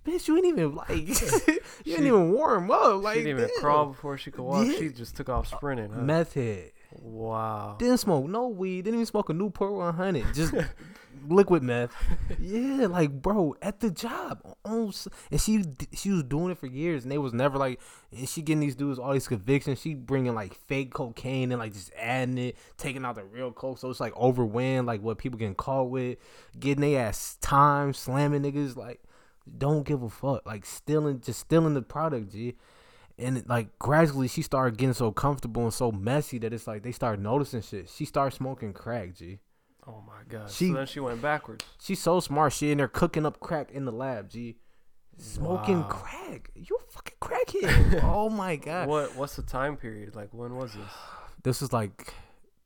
Bitch, you ain't even like you She- didn't even warm up. Like she didn't even damn. crawl before she could walk. Yeah. She just took off sprinting. Huh? Meth head. Wow. Didn't smoke no weed. Didn't even smoke a Newport 100. Just liquid meth. Yeah, like bro, at the job, oh, on and she she was doing it for years, and they was never like, and she getting these dudes all these convictions. She bringing like fake cocaine and like just adding it, taking out the real coke, so it's like overwhelmed, like what people getting caught with, getting they ass time, slamming niggas, like don't give a fuck, like stealing, just stealing the product, G. And it, like gradually, she started getting so comfortable and so messy that it's like they started noticing shit. She started smoking crack, G. Oh my god. She- so then she went backwards. She's so smart. She in there cooking up crack in the lab, G. Smoking Wow. crack. You fucking crackhead. oh my god. What what's the time period? Like when was this? This was like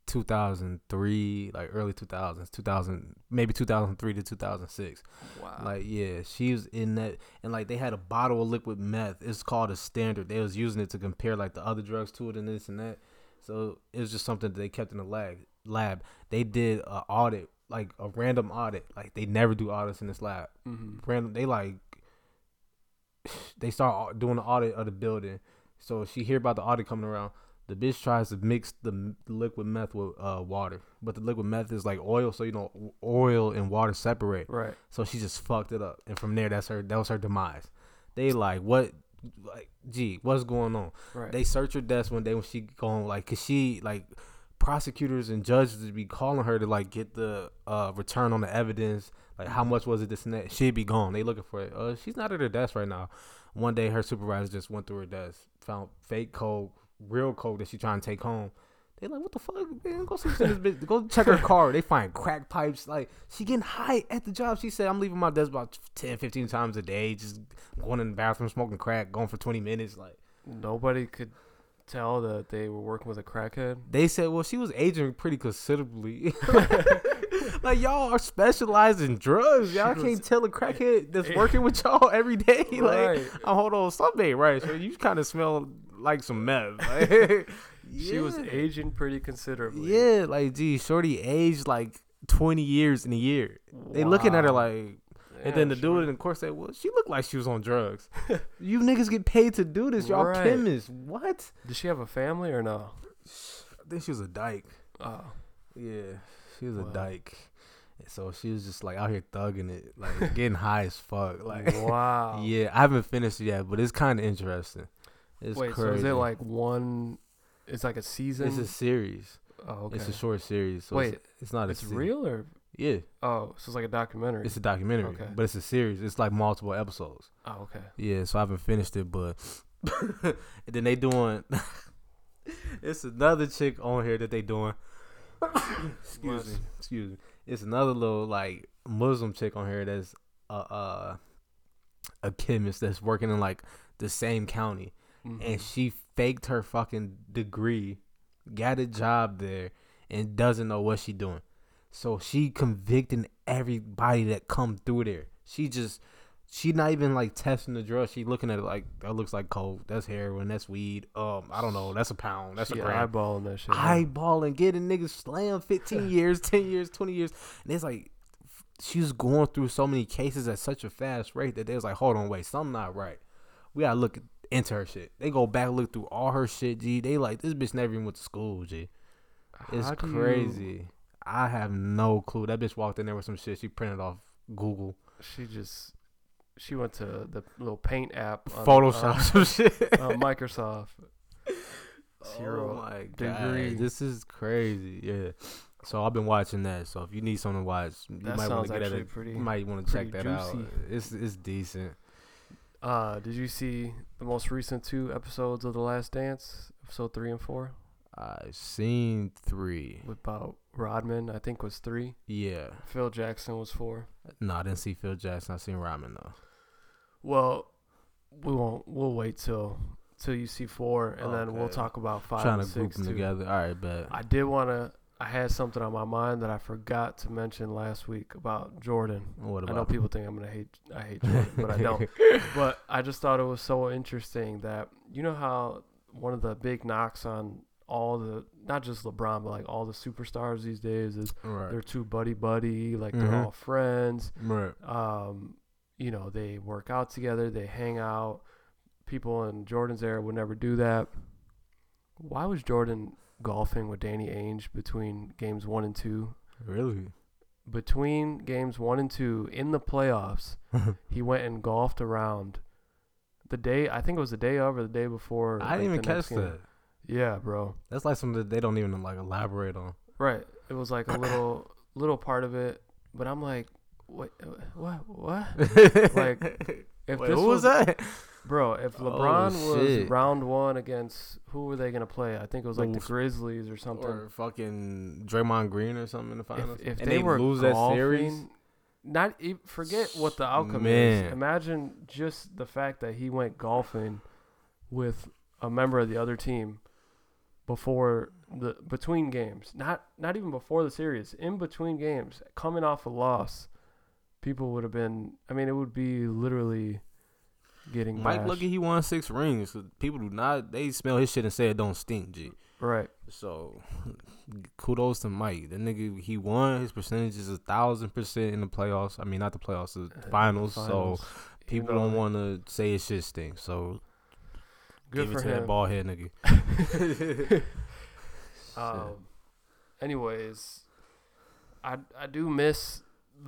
2003, like early 2000s, 2000, maybe 2003 to 2006. Wow. Like yeah, she was in that, and like they had a bottle of liquid meth. It's called a standard. They was using it to compare like the other drugs to it and this and that. So it was just something that they kept in the lab. Lab. They did a audit, like a random audit. Like they never do audits in this lab. hmm random they like they start doing the audit of the building so she hear about the audit coming around the bitch tries to mix the liquid meth with uh, water but the liquid meth is like oil so you know oil and water separate Right. so she just fucked it up and from there that's her that was her demise they like what like gee what's going on Right. they search her desk one day when she going like cause she like prosecutors and judges would be calling her to like get the uh return on the evidence. Like how much was it this and that? She'd be gone. They looking for it. Uh she's not at her desk right now. One day her supervisor just went through her desk found fake coke real coke that she trying to take home. They like what the fuck man? Go see this bitch. Go check her car. They find crack pipes. Like she getting high at the job. She said i'm leaving my desk about 10 15 times a day just going in the bathroom smoking crack going for 20 minutes. Like Nobody could tell that they were working with a crackhead. They said, well, she was aging pretty considerably. like y'all are specialized in drugs. Y'all She can't tell a crackhead that's working with y'all every day. Like, Right. oh, hold on, something right? So you kind of smell like some meth. Like, She was aging pretty considerably. Yeah, like gee, shorty aged like twenty years in a year. They looking at her Wow. Like, and then the dude shorty. in court said, "Well, she looked like she was on drugs. you niggas get paid to do this. Y'all Right. chemists. What? Did she have a family or no? I think she was a dyke. Oh. Yeah, she was Wow. a dyke. So she was just like out here thugging it, like getting high as fuck. Like, wow. yeah, I haven't finished it yet, but it's kind of interesting. It's Wait, crazy. so is it like one? It's like a season. it's a series? oh, okay. It's a short series. So Wait, it's, it's not it's a se- real or? Yeah, Oh, so it's like a documentary. it's a documentary, Okay. but it's a series. It's like multiple episodes. oh, okay. Yeah, so I haven't finished it, but and then they doing. it's another chick on here that they doing. excuse me, excuse me. It's another little like Muslim chick on here that's a uh, a chemist that's working in like the same county, Mhm. and she faked her fucking degree, got a job there, and doesn't know what she doing. So she convicting everybody that come through there. She just she not even like testing the drug. She looking at it like that looks like coke. That's heroin. That's weed. Um, I don't know. That's a pound. That's She a gram. eyeballing that shit. Eyeballing, getting niggas slammed 15 years, 10 years, 20 years. And it's like she's going through so many cases at such a fast rate that they was like, hold on, wait, something not right. We gotta look into her shit. They go back look through all her shit, G. They like this bitch never even went to school, G. It's do you- crazy. I have no clue. That bitch walked in there with some shit she printed off Google, She just she went to the little paint app. on- Photoshop, on- some shit. on Microsoft. Zero oh my degree. god, this is crazy. Yeah. So I've been watching that. So if you need something to watch, you That might want to get at it. pretty. You might want to check that pretty out. It's it's decent. Uh, did you see the most recent two episodes of The Last Dance, episode three and four, I've seen three. about Rodman? I think was three. Yeah. Phil Jackson was four. No, I didn't see Phil Jackson. I seen Rodman though. Well, we won't. We'll wait till till you see four, and then we'll talk about five Trying and to group six them too. together. All right, bet. I did want to. I had something on my mind that I forgot to mention last week about Jordan. what about I know people think I'm gonna hate. I hate Jordan, but I don't. But I just thought it was so interesting that you know how one of the big knocks on all the not just LeBron but like all the superstars these days is right. they're too buddy buddy, like they're Mhm. all friends. Right. Um, you know, they work out together, they hang out. People in Jordan's era would never do that. Why was Jordan golfing with Danny Ainge between games one and two. Really? Between games one and two in the playoffs, he went and golfed around. The day I think it was the day of or the day before. I didn't even catch game. that. Yeah, bro. That's like something that they don't even like elaborate on. Right. It was like a little little part of it, but I'm like, uh, what? What? What? Like, If Wait, this who was that? Bro, if Oh, LeBron was round one against who were they gonna play? I think it was like the Grizzlies or something. Or fucking Draymond Green or something in the finals. if if and they, they, were lose golfing, that series, not e- forget what the outcome Man. is. Imagine just the fact that he went golfing with a member of the other team before the between games. Not not even before the series. In between games, coming off a loss, people would have been. I mean, it would be literally getting Mike, bashed. at he won six rings. People do not they smell his shit and say it don't stink. G. right. So kudos to Mike. The nigga he won. His percentage is a thousand percent in the playoffs. I mean not the playoffs, the Uh, finals. finals. So people don't want to say his shit stinks. So Good give for it to him. that bald head nigga. Um, anyways, I I do miss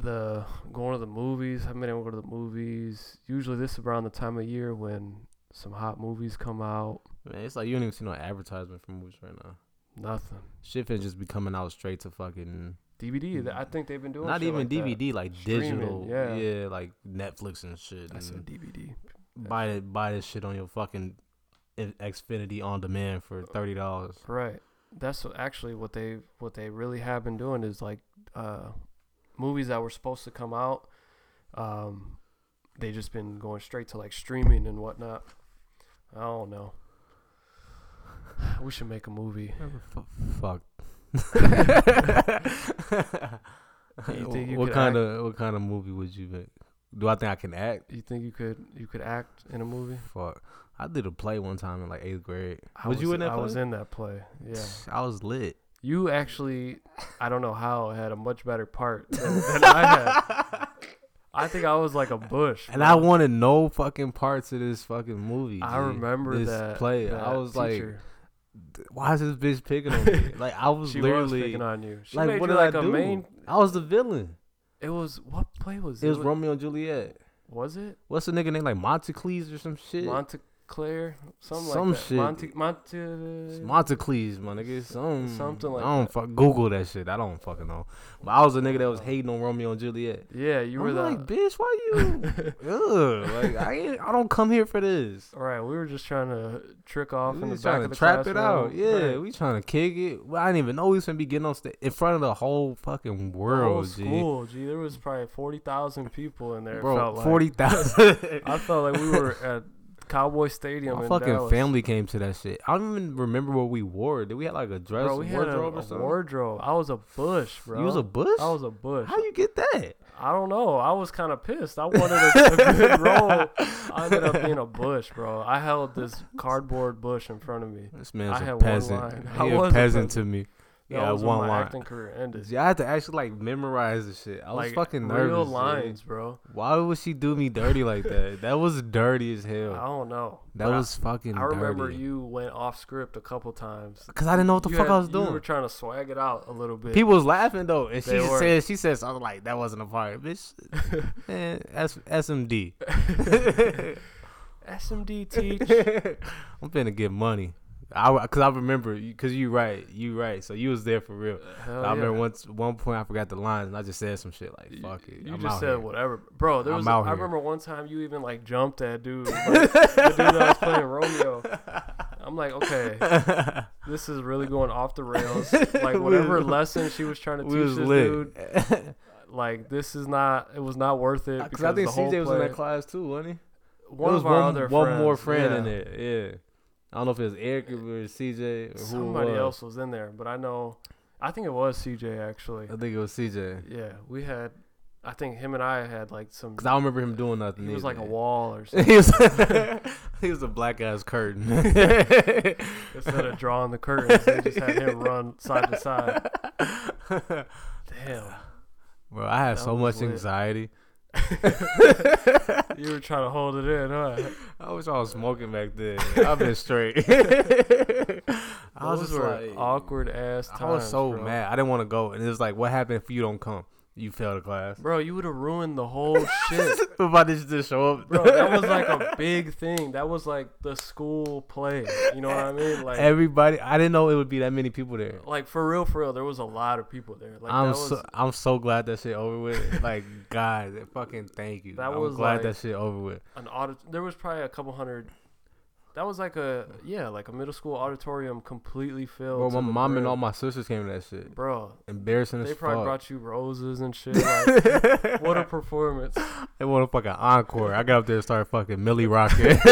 the going to the movies. I've been able to go to the movies. Usually this is around the time of year when some hot movies come out. Man, it's like you don't even see no advertisement for movies right now. Nothing. Shit finna just be coming out straight to fucking DVD. I think they've been doing not even like that. DVD, like Streaming, digital. yeah. Yeah. like Netflix and shit. I said DVD. buy it, buy this shit on your fucking Xfinity on demand for thirty dollars. Right. That's actually what they what they really have been doing is like uh, movies that were supposed to come out. Um, they just been going straight to like streaming and whatnot. I don't know. We should make a movie. Fuck. You you what kind of what kind of movie would you make? Do I think I can act? You think you could you could act in a movie? Fuck. I did a play one time in like eighth grade. I was, you in that I play? was in that play. Yeah. I was lit. You actually, I don't know how, had a much better part than, than I had. I think I was like a bush. And bro. I wanted no fucking parts of this fucking movie. I G. remember this that play. that I was like, why is this bitch picking on me? like I was she was literally picking on you. She like, made what you did like I a do? main. I was the villain. It was what play was It It was What- Romeo and Juliet. Was it What's the nigga name? Like Montecles or some shit. Monteclair? Something Some like that. shit. Monte, Monte, Montecles, my nigga. Some Something like I don't that. fuck Google that shit. I don't fucking know. But I was a nigga that was hating on Romeo and Juliet. Yeah, you were I'm the. like, bitch, why you? Ugh, like I ain't, I don't come here for this. All right, we were just trying to trick off We in the back trying of to the trap it out. Yeah, Right. we trying to kick it. Well, I didn't even know we was gonna be getting on stage in front of the whole fucking The whole world, G. school, there was probably forty thousand people in there. Bro, felt like. forty thousand. I felt like we were at Cowboy Stadium. My in fucking Dallas. family came to that shit. I don't even remember what we wore. Did we have like a dress Bro, we had a, wardrobe or a wardrobe. I was a bush, bro. You was a bush. I was a bush. How you get that? I don't know. I was kind of pissed. I wanted a, a good role. I ended up being a bush, bro. I held this cardboard bush in front of me. This man's I had a peasant. He I a peasant peasant. to me. Yeah, one line. acting career ended. See, I had to actually like memorize the shit. I was fucking nervous. real lines, bro. Why would she do me dirty like that? That was dirty as hell. I don't know. That But I- was fucking I remember dirty. you went off script a couple times. Cause I didn't know what the You fuck had- I was doing. You were trying to swag it out a little bit. People was laughing though, and she They were. said she said something like that wasn't a part, bitch. Man, S- SMD. SMD teach. I'm finna get money. I cause I remember cause you right, you right. So you was there for real. Uh, hell I remember yeah. once one point I forgot the lines and I just said some shit like fuck it. You I'm just out said here. whatever, bro. There I'm was. out I here. remember one time you even like jumped that dude, like, the dude that was playing Romeo. I'm like, okay, this is really going off the rails. Like whatever lesson she was trying to we teach was this lit. dude, like this is not. It was not worth it. Uh, cause I think the whole CJ was in that class too, wasn't he? One There was of our one, other one more friends, friend in yeah. there. Yeah. I don't know if it was Eric or CJ or who Somebody else was in there, but I know. I think it was CJ actually. I think it was CJ. Yeah, we had. I think him and I had like some. Cause I don't remember him doing nothing. He was like a wall or something. he was he was a black ass curtain. Instead of drawing the curtains, they just had him run side to side. Damn. Bro, I had That so much lit. anxiety. You were trying to hold it in, huh? I was all smoking back then. I've been straight. I was just like awkward ass times. I was so bro. mad. I didn't want to go, and it was like, what happened if you don't come? You failed the class. Bro, you would have ruined the whole shit. if I just show up, Bro, that was like a big thing. That was like the school play. You know what I mean? Like, everybody. I didn't know it would be that many people there. like for real, for real, there was a lot of people there. Like I'm that was, so I'm so glad that shit over with. like God, fucking thank you. That I'm was glad like- that shit over with. an audit. There was probably a couple hundred. That was like a yeah, like a middle school auditorium completely filled. Bro, my mom and all my sisters came to that shit. Bro, Embarrassing they probably fuck. brought you roses and shit. Like, what a performance! They want a fucking encore. I got up there and started fucking Millie rocking.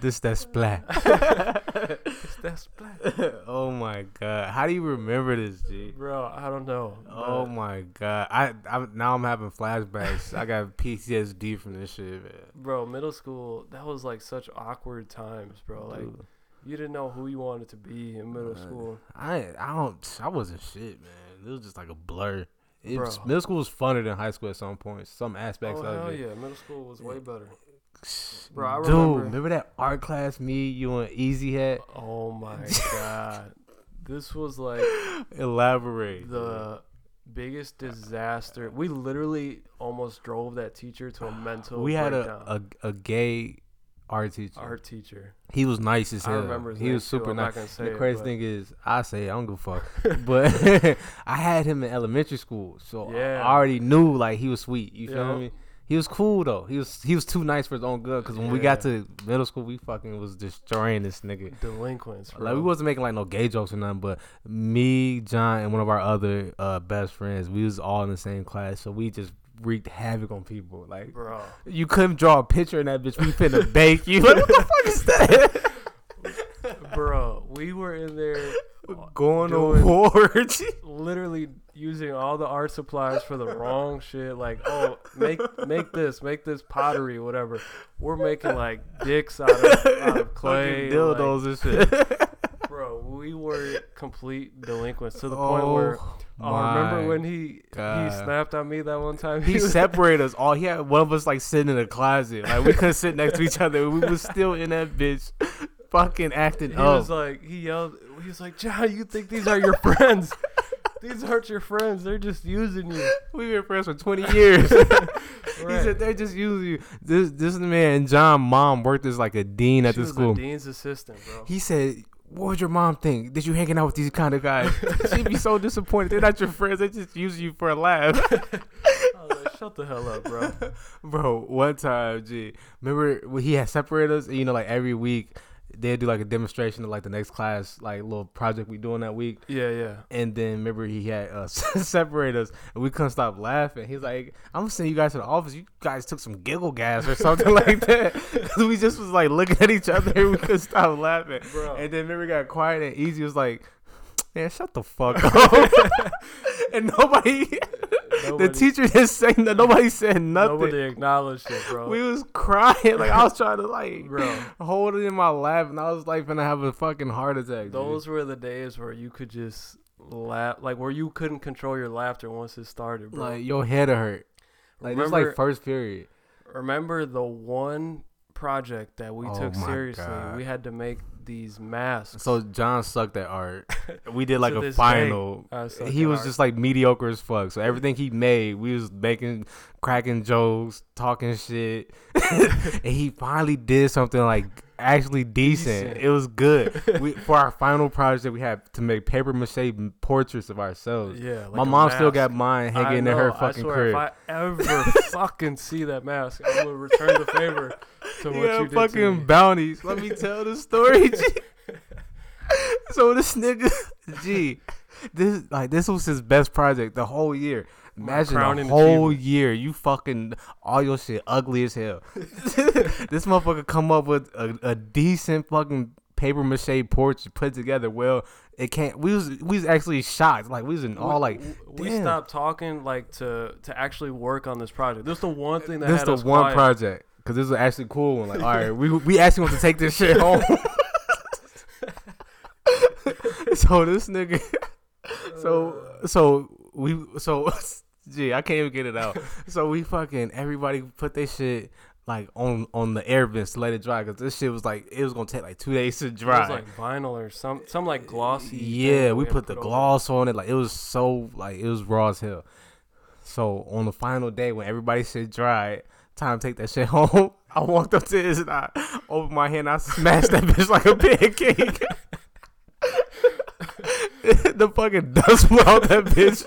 this that splat. It's that splat. oh my god, how do you remember this, G? Bro, I don't know. Oh my god, I I'm, now I'm having flashbacks. I got PTSD from this shit, man. bro, middle school. That was like such awkward times, bro. Like Dude, you didn't know who you wanted to be in middle Uh, school. I I don't I wasn't shit, man. It was just like a blur. Was, middle school was funner than high school at some points. Some aspects Oh of hell it. yeah, middle school was way better. Bro, I Dude, remember- remember that art class me you and Easy had? Oh my god, this was like Elaborate. the biggest disaster. We literally almost drove that teacher to a mental. we had a, a a gay art teacher. art teacher. He was nice as hell. I remember his he was too, super I'm nice. The crazy but- thing is, I say it, I don't give a fuck. but I had him in elementary school, so Yeah. I already knew like he was sweet. You feel me? He was cool though. He was he was too nice for his own good. Cause when we got to middle school, we fucking was destroying this nigga. Delinquents, bro. Like we wasn't making like no gay jokes or nothing, but me, John, and one of our other uh, best friends, we was all in the same class, so we just wreaked havoc on people. Like bro. you couldn't draw a picture in that bitch. We finna bake you. Like what the fuck is that? bro, we were in there Going to war. literally using all the art supplies for the wrong shit. Like, oh, make make this, make this pottery, whatever. We're making like dicks out of, out of clay, Fucking like, dildos and shit. bro. We were complete delinquents to the point oh where. Oh, my remember when he God. he snapped on me that one time? he was- separated us all. He had one of us like sitting in a closet. Like we couldn't sit next to each other. We was still in that bitch, fucking acting He up. was like, he yelled, he was like, John, you think these are your friends? These aren't your friends. They're just using you. We've been friends for twenty years. He said they're just using you. This this man John mom worked as like a dean at She the school. dean's assistant, bro. He said, "What would your mom think? Did you hanging out with these kind of guys? She'd be so disappointed. They're not your friends. They just use you for a laugh." I was like, shut the hell up, bro. Bro, one time, gee, remember when he had separated us? You know, like every week they'd do like a demonstration of like the next class, like little project we doing that week. Yeah, yeah. And then remember he had uh, us separate us, and we couldn't stop laughing. He's like, "I'm gonna send you guys to the office. You guys took some giggle gas or something like that." Cause we just was like looking at each other, and we couldn't stop laughing. Bro. And then remember we got quiet, and Easy was like, "Man, shut the fuck up." and nobody, the teacher didn't say nothing. Nobody said nothing. Nobody acknowledged it, bro. We was crying like I was trying to like Bro. hold it in my lap, and I was like gonna have a fucking heart attack. dude. Those were the days where you could just laugh, like where you couldn't control your laughter once it started, bro. like your head hurt. Like this was like first period. Remember the one project that we Oh took seriously? God. We had to make these masks. So John sucked at art. We did like a final. day, He was art. just like mediocre as fuck. So everything he made, we was making, cracking jokes, talking shit, and he finally did something like actually decent. Decent. It was good. we for our final project, that we had to make paper mache portraits of ourselves. yeah. Like My mom still got mine I hanging in her I fucking swear, crib. If I ever fucking see that mask, I will return the favor to You what you did fucking bounties. Let me tell the story. G. so this nigga, G, this like this was his best project the whole year. Imagine the whole achievement. year you fucking all your shit ugly as hell. this motherfucker come up with a, a decent fucking paper mache portrait put together. Well, it can't. We was we was actually shocked. Like we was in all like. we damn. stopped talking like to to actually work on this project. This is the one thing that This had the one quiet. project because this is actually cool one. Like, all right, we we actually want to take this shit home. so this nigga, so so we so gee, I can't even get it out. So we fucking everybody put their shit like on on the air vents to let it dry because this shit was like it was gonna take like two days to It dry. was like vinyl or some some like glossy. Uh, yeah, that we put the gloss on it. Like it was so like it was raw as hell. So on the final day when everybody shit dried, time to take that shit home. I walked up to his and I opened my hand. I smashed that bitch like a pancake. the fucking dust flew out that bitch.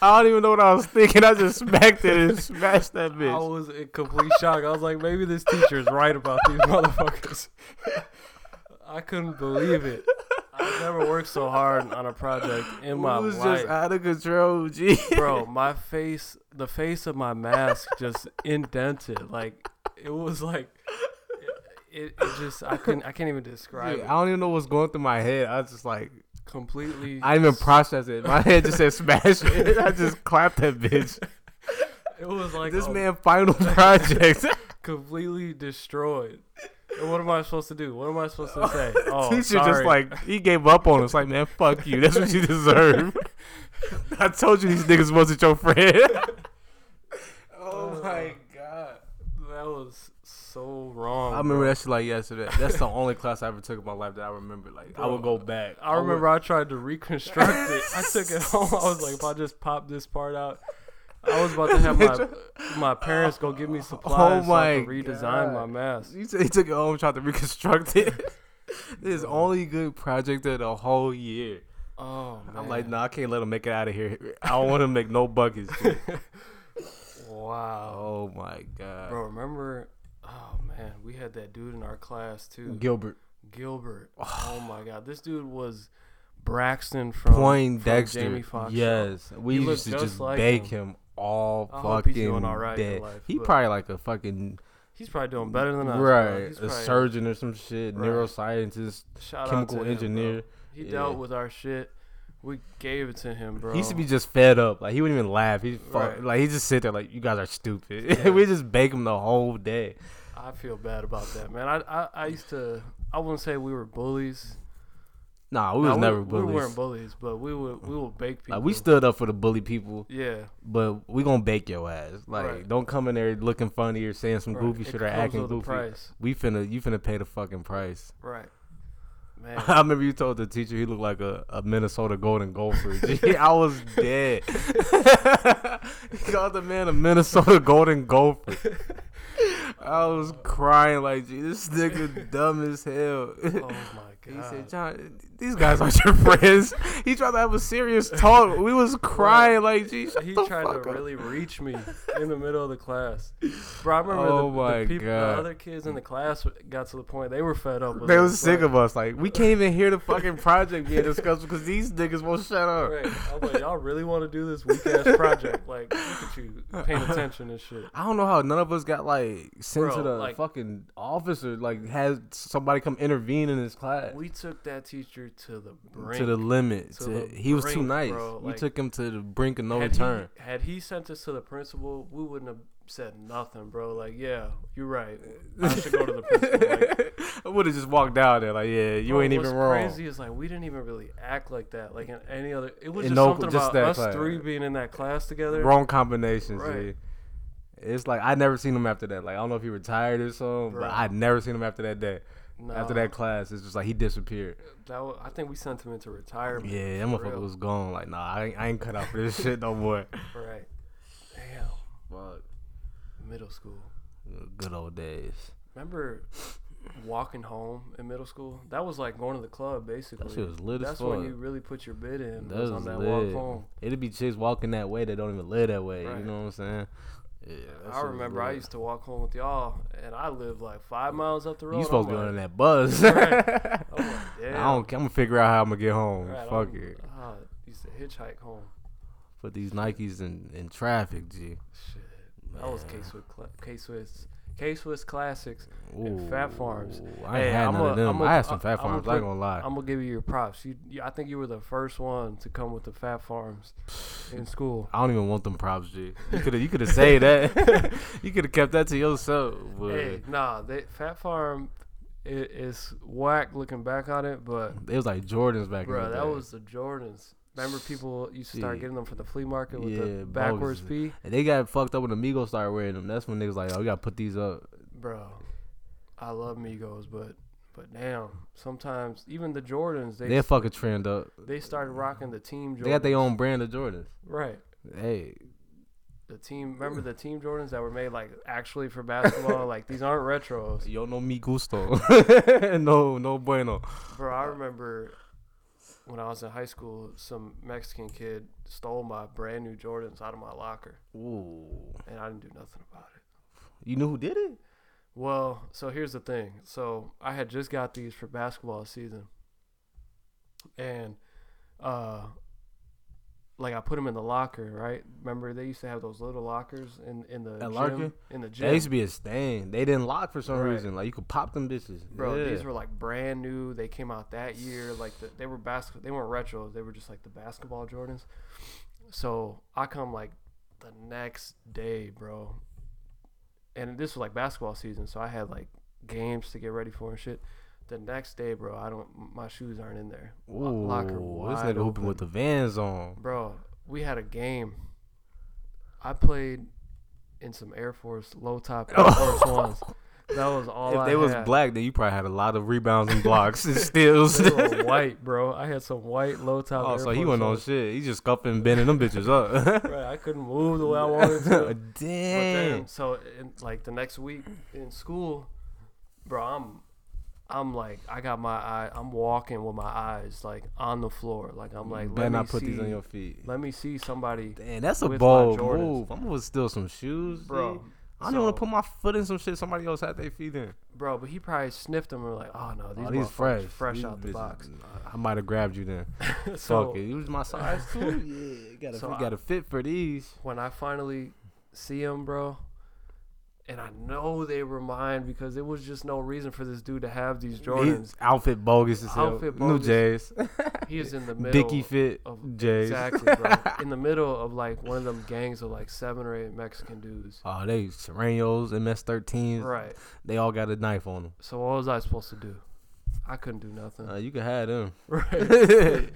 I don't even know what I was thinking. I just smacked it and smashed that bitch. I was in complete shock. I was like, maybe this teacher is right about these motherfuckers. I couldn't believe it. I've never worked so hard on a project in my life. it was life. just out of control, G. bro my face the face of my mask just indented like it was like it, it just i couldn't i can't even describe Dude, it I don't even know what's going through my head. I was just like, completely I didn't even process it. My head just said smash it. I just clapped that bitch. it was like this a man final project. completely destroyed and what am i supposed to do what am i supposed to say oh Teacher sorry. just like he gave up on us. Like man, fuck you. That's what you deserve. I told you these niggas wasn't your friend. oh my god. that was so wrong I remember bro. that shit like yesterday. That's the only class I ever took in my life that I remember. Like I would go back. I remember I tried to reconstruct it. I took it home. I was like, if I just pop this part out, I was about to have my my parents go give me supplies so I Oh my could redesign my mask. He said he took it home, tried to reconstruct it. His only good project of the whole year. Oh man! I'm like, nah, I can't let him make it out of here. I don't want him to make no buckets. Wow, oh my god, bro. Remember? Oh man, we had that dude in our class too, Gilbert Gilbert. Oh my god, this dude was Braxton from from Poindexter. Jamie Foxx. yes, we He used to just just like bake him. him, all I hope he's fucking doing all right in day. life, he probably like a fucking He's probably doing better than us. right, a surgeon or some shit, Right. neuroscientist, Shout chemical to him, bro. engineer. He Yeah. dealt with our shit. We gave it to him, bro. He used to be just fed up. Like he wouldn't even laugh. He Right. like he just sit there like you guys are stupid. Yeah. we just bake him the whole day. I feel bad about that, man. I, I, I used to. I wouldn't say we were bullies. Nah, we Nah, was never bullies. We weren't bullies, but we would we would bake people. like we stood up for the bully people, Yeah, but we gonna bake your ass. Like Right. don't come in there looking funny or saying some right. goofy It shit or acting goofy. We finna you finna pay the fucking price. Right, man. I remember you told the teacher he looked like a, a Minnesota Golden Gopher. Gee, I was dead. he called the man a Minnesota Golden Gopher. I was crying like, this nigga dumb as hell. oh my. He said, John, these guys aren't your friends. He tried to have a serious talk. We was crying like, gee, shut he tried to up. really reach me in the middle of the class. Bro, I remember Oh the, the, peop- the other kids in the class got to the point they were fed up. With They was sick of us. Like, we can't even hear the fucking project being discussed because these niggas won't shut up. Right. I'm like, y'all really want to do this weak ass project? Like, look at you paying attention and shit. I don't know how none of us got like sent to the like- fucking office or like had somebody come intervene in this class We took that teacher to the brink. to the limit. To to- the he was too nice. bro. we Like, took him to the brink of no had return. He, had he sent us to the principal, we wouldn't have said nothing, bro. Like, yeah, you're right. I should go to the principal. Like, I would have just walked down there like, yeah, you bro, ain't even what's wrong. crazy is like we didn't even really act like that. Like in any other, it was In just no- something just about us class. three being in that class together. Wrong combinations. Right. It's like I never seen him after that. Like I don't know if he retired or something, Bro. but I never seen him after that day. After that class, it's just like he disappeared. that wa- I think we sent him into retirement. Yeah, that motherfucker real. was gone. Like, nah, I ain't, I ain't cut out for this shit no more. right. Damn, Fuck. middle school. Good old days. Remember walking home in middle school? That was like going to the club, basically. That shit was lit as That's when you really put your bid in. That was was on that lit. walk home. It'd be chicks walking that way that don't even live that way. Right. You know what I'm saying? Yeah. I remember I used to walk home with y'all, and I lived like five miles up the road. You supposed to be on that bus. Right. I'm like, I damn. don't. I'm gonna figure out how I'm gonna get home. Right, Fuck I'm- it. ah, used to hitchhike home. Put these Nikes in, in traffic, G. Shit, that was K Swiss, K Swiss, K Swiss classics. And Phat Farms. I ain't Hey, had I'm none a- of them. I'm a- I had some Fat I'm Farms. I ain't put- gonna lie. I'm gonna give you your props. You, you, I think you were the first one to come with the Phat Farms in school. I don't even want them props, G. You could have. You could have said that. you could have kept that to yourself. But Hey, nah, they, Phat Farm i- is whack looking back on it, but it was like Jordans back in bro, that day. was the Jordans. Remember, people used to start Shit. getting them for the flea market with Yeah, the backwards. P. And they got fucked up when Migos started wearing them. That's when niggas like, oh, we gotta put these up. Bro, I love Migos, but but damn, sometimes even the Jordans they They, fucking trend up. they started rocking the team Jordans. They got their own brand of Jordans. right. Hey, The team, remember the team Jordans that were made like actually for basketball? like these aren't retros, yo no mi gusto. no, no bueno. bro. I remember when I was in high school, some Mexican kid stole my brand new Jordans out of my locker, Ooh. and I didn't do nothing about it. You knew who did it? Well, so here's the thing. So I had just got these for basketball season, and uh, like I put them in the locker, right? Remember they used to have those little lockers in in the gym, Larkin? in the That gym. used to be a stain. They didn't lock for some Right. reason. Like you could pop them bitches. Bro, yeah. these were like brand new. They came out that year. Like the, they were basket. They weren't retros. They were just like the basketball Jordans. So I come like the next day, bro. And this was like basketball season, so I had like games to get ready for and shit. The next day, bro, I don't. My shoes aren't in there. Ooh, locker this wide nigga hooping with the. Vans on. Bro, we had a game. I played in some Air Force low top Air Force ones. That was all if I they was black, then you probably had a lot of rebounds and blocks and steals. White, bro. I had some white low top. oh, Air so he Force went on shit. He just scuffing and bending them bitches up. Right, I couldn't move the way I wanted to. Damn. then, so in, like the next week in school, bro, I'm, I'm like, I got my eye, I'm walking with my eyes like on the floor, like I'm like, better let me not put see, these on your feet. let me see somebody, Damn, that's a bold move. I'm gonna steal some shoes, bro. I don't want to put my foot in some shit somebody else had their feet in. Bro, but he probably sniffed them and was like, oh no, these, oh, these fresh, fresh These out the bitches- box. I might have grabbed you then. so Fuck it, you was my size too. yeah, you gotta, So gotta fit for these. when I finally see him, bro, and I know they were mine because there was just no reason for this dude to have these Jordans. His outfit bogus as hell. Outfit New bogus. J's, He is in the middle Dicky fit of J's. exactly, bro. in the middle of like one of them gangs of like seven or eight Mexican dudes. Oh, they Sureños, MS13s. Right. They all got a knife on them. So what was I supposed to do? I couldn't do nothing. Uh, you can have them. right.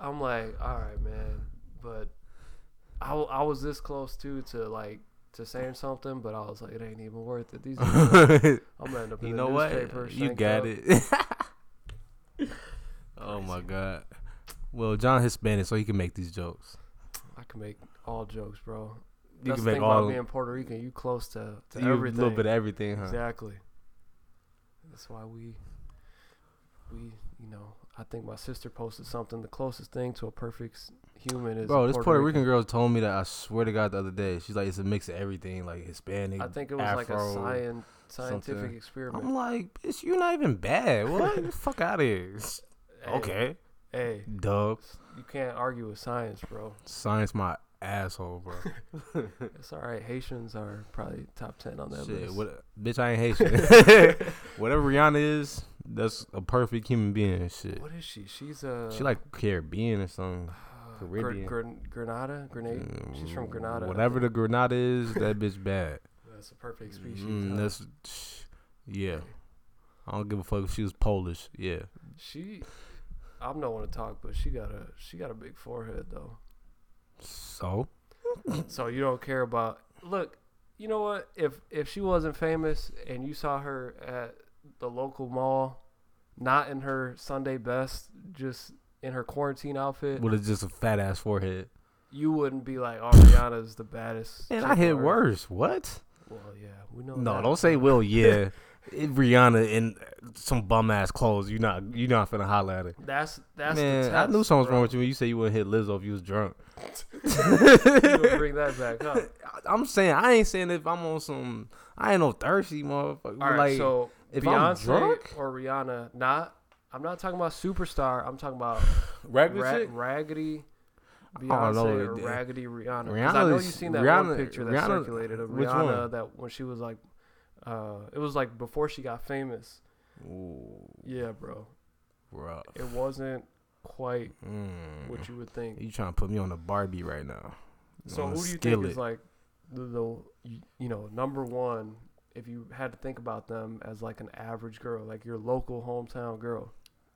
I'm like, all right, man, but I, I was this close too to like to saying something, but I was like, it ain't even worth it. These, I'm gonna end up in you the know what? You got up. it. oh my god. Well, John Hispanic, so he can make these jokes. I can make all jokes, bro. You That's can the make thing all about being Puerto Rican. You close to, to you, a everything. little bit of everything, huh? Exactly. That's why we, we, you know, I think my sister posted something. The closest thing to a perfect human is Bro, this Puerto Rican girl told me that I swear to God the other day. She's like, it's a mix of everything, like Hispanic. I think it was like a science, scientific something. experiment. I'm like, bitch, you're not even bad. What? Get the fuck out of here. Hey, Okay. Hey, Dub. you can't argue with science, bro. Science my asshole, bro. It's all right. Haitians are probably top ten on that Shit, list. what, bitch, I ain't Haitian. Whatever Rihanna is, that's a perfect human being. Shit. What is she? She's a. She like Caribbean or something. Caribbean. Gr- Gr- Grenada, Grenade. She's from Grenada. Whatever the. Grenada is, that bitch bad. That's a perfect species. Mm, huh? that's yeah. I don't give a fuck if she was Polish. Yeah. She, I'm not want to talk, but she got a she got a big forehead though. So so you don't care about. Look, you know what? If if she wasn't famous and you saw her at the local mall, not in her Sunday best, just in her quarantine outfit, with just a fat ass forehead. you wouldn't be like, "Oh, Rihanna's the baddest." And I hit worse. What? Well, yeah, we know. No, that. don't say Will. Yeah, If Rihanna in some bum ass clothes. You not you not finna holler at her. That's that's Man, the I knew something was wrong with you when you said you wouldn't hit Lizzo if you was drunk. You bring that back up. I'm saying I ain't saying if I'm on some. I ain't no thirsty motherfucker. All right, like so if I'm Beyonce drunk, or Rihanna, not. I'm not talking about superstar. I'm talking about regular ra- raggedy Oh, Beyonce no, or it- raggedy Rihanna. I know you've seen that one Rihanna- picture that Rihanna- circulated of Rihanna one? that when she was like, uh, it was like before she got famous. Ooh, Yeah, bro. rough. It wasn't quite Mm. what you would think. You trying to put me on a Barbie right now? So who do you think skillet. is like the, the you know number one if you had to think about them as like an average girl, like your local hometown girl?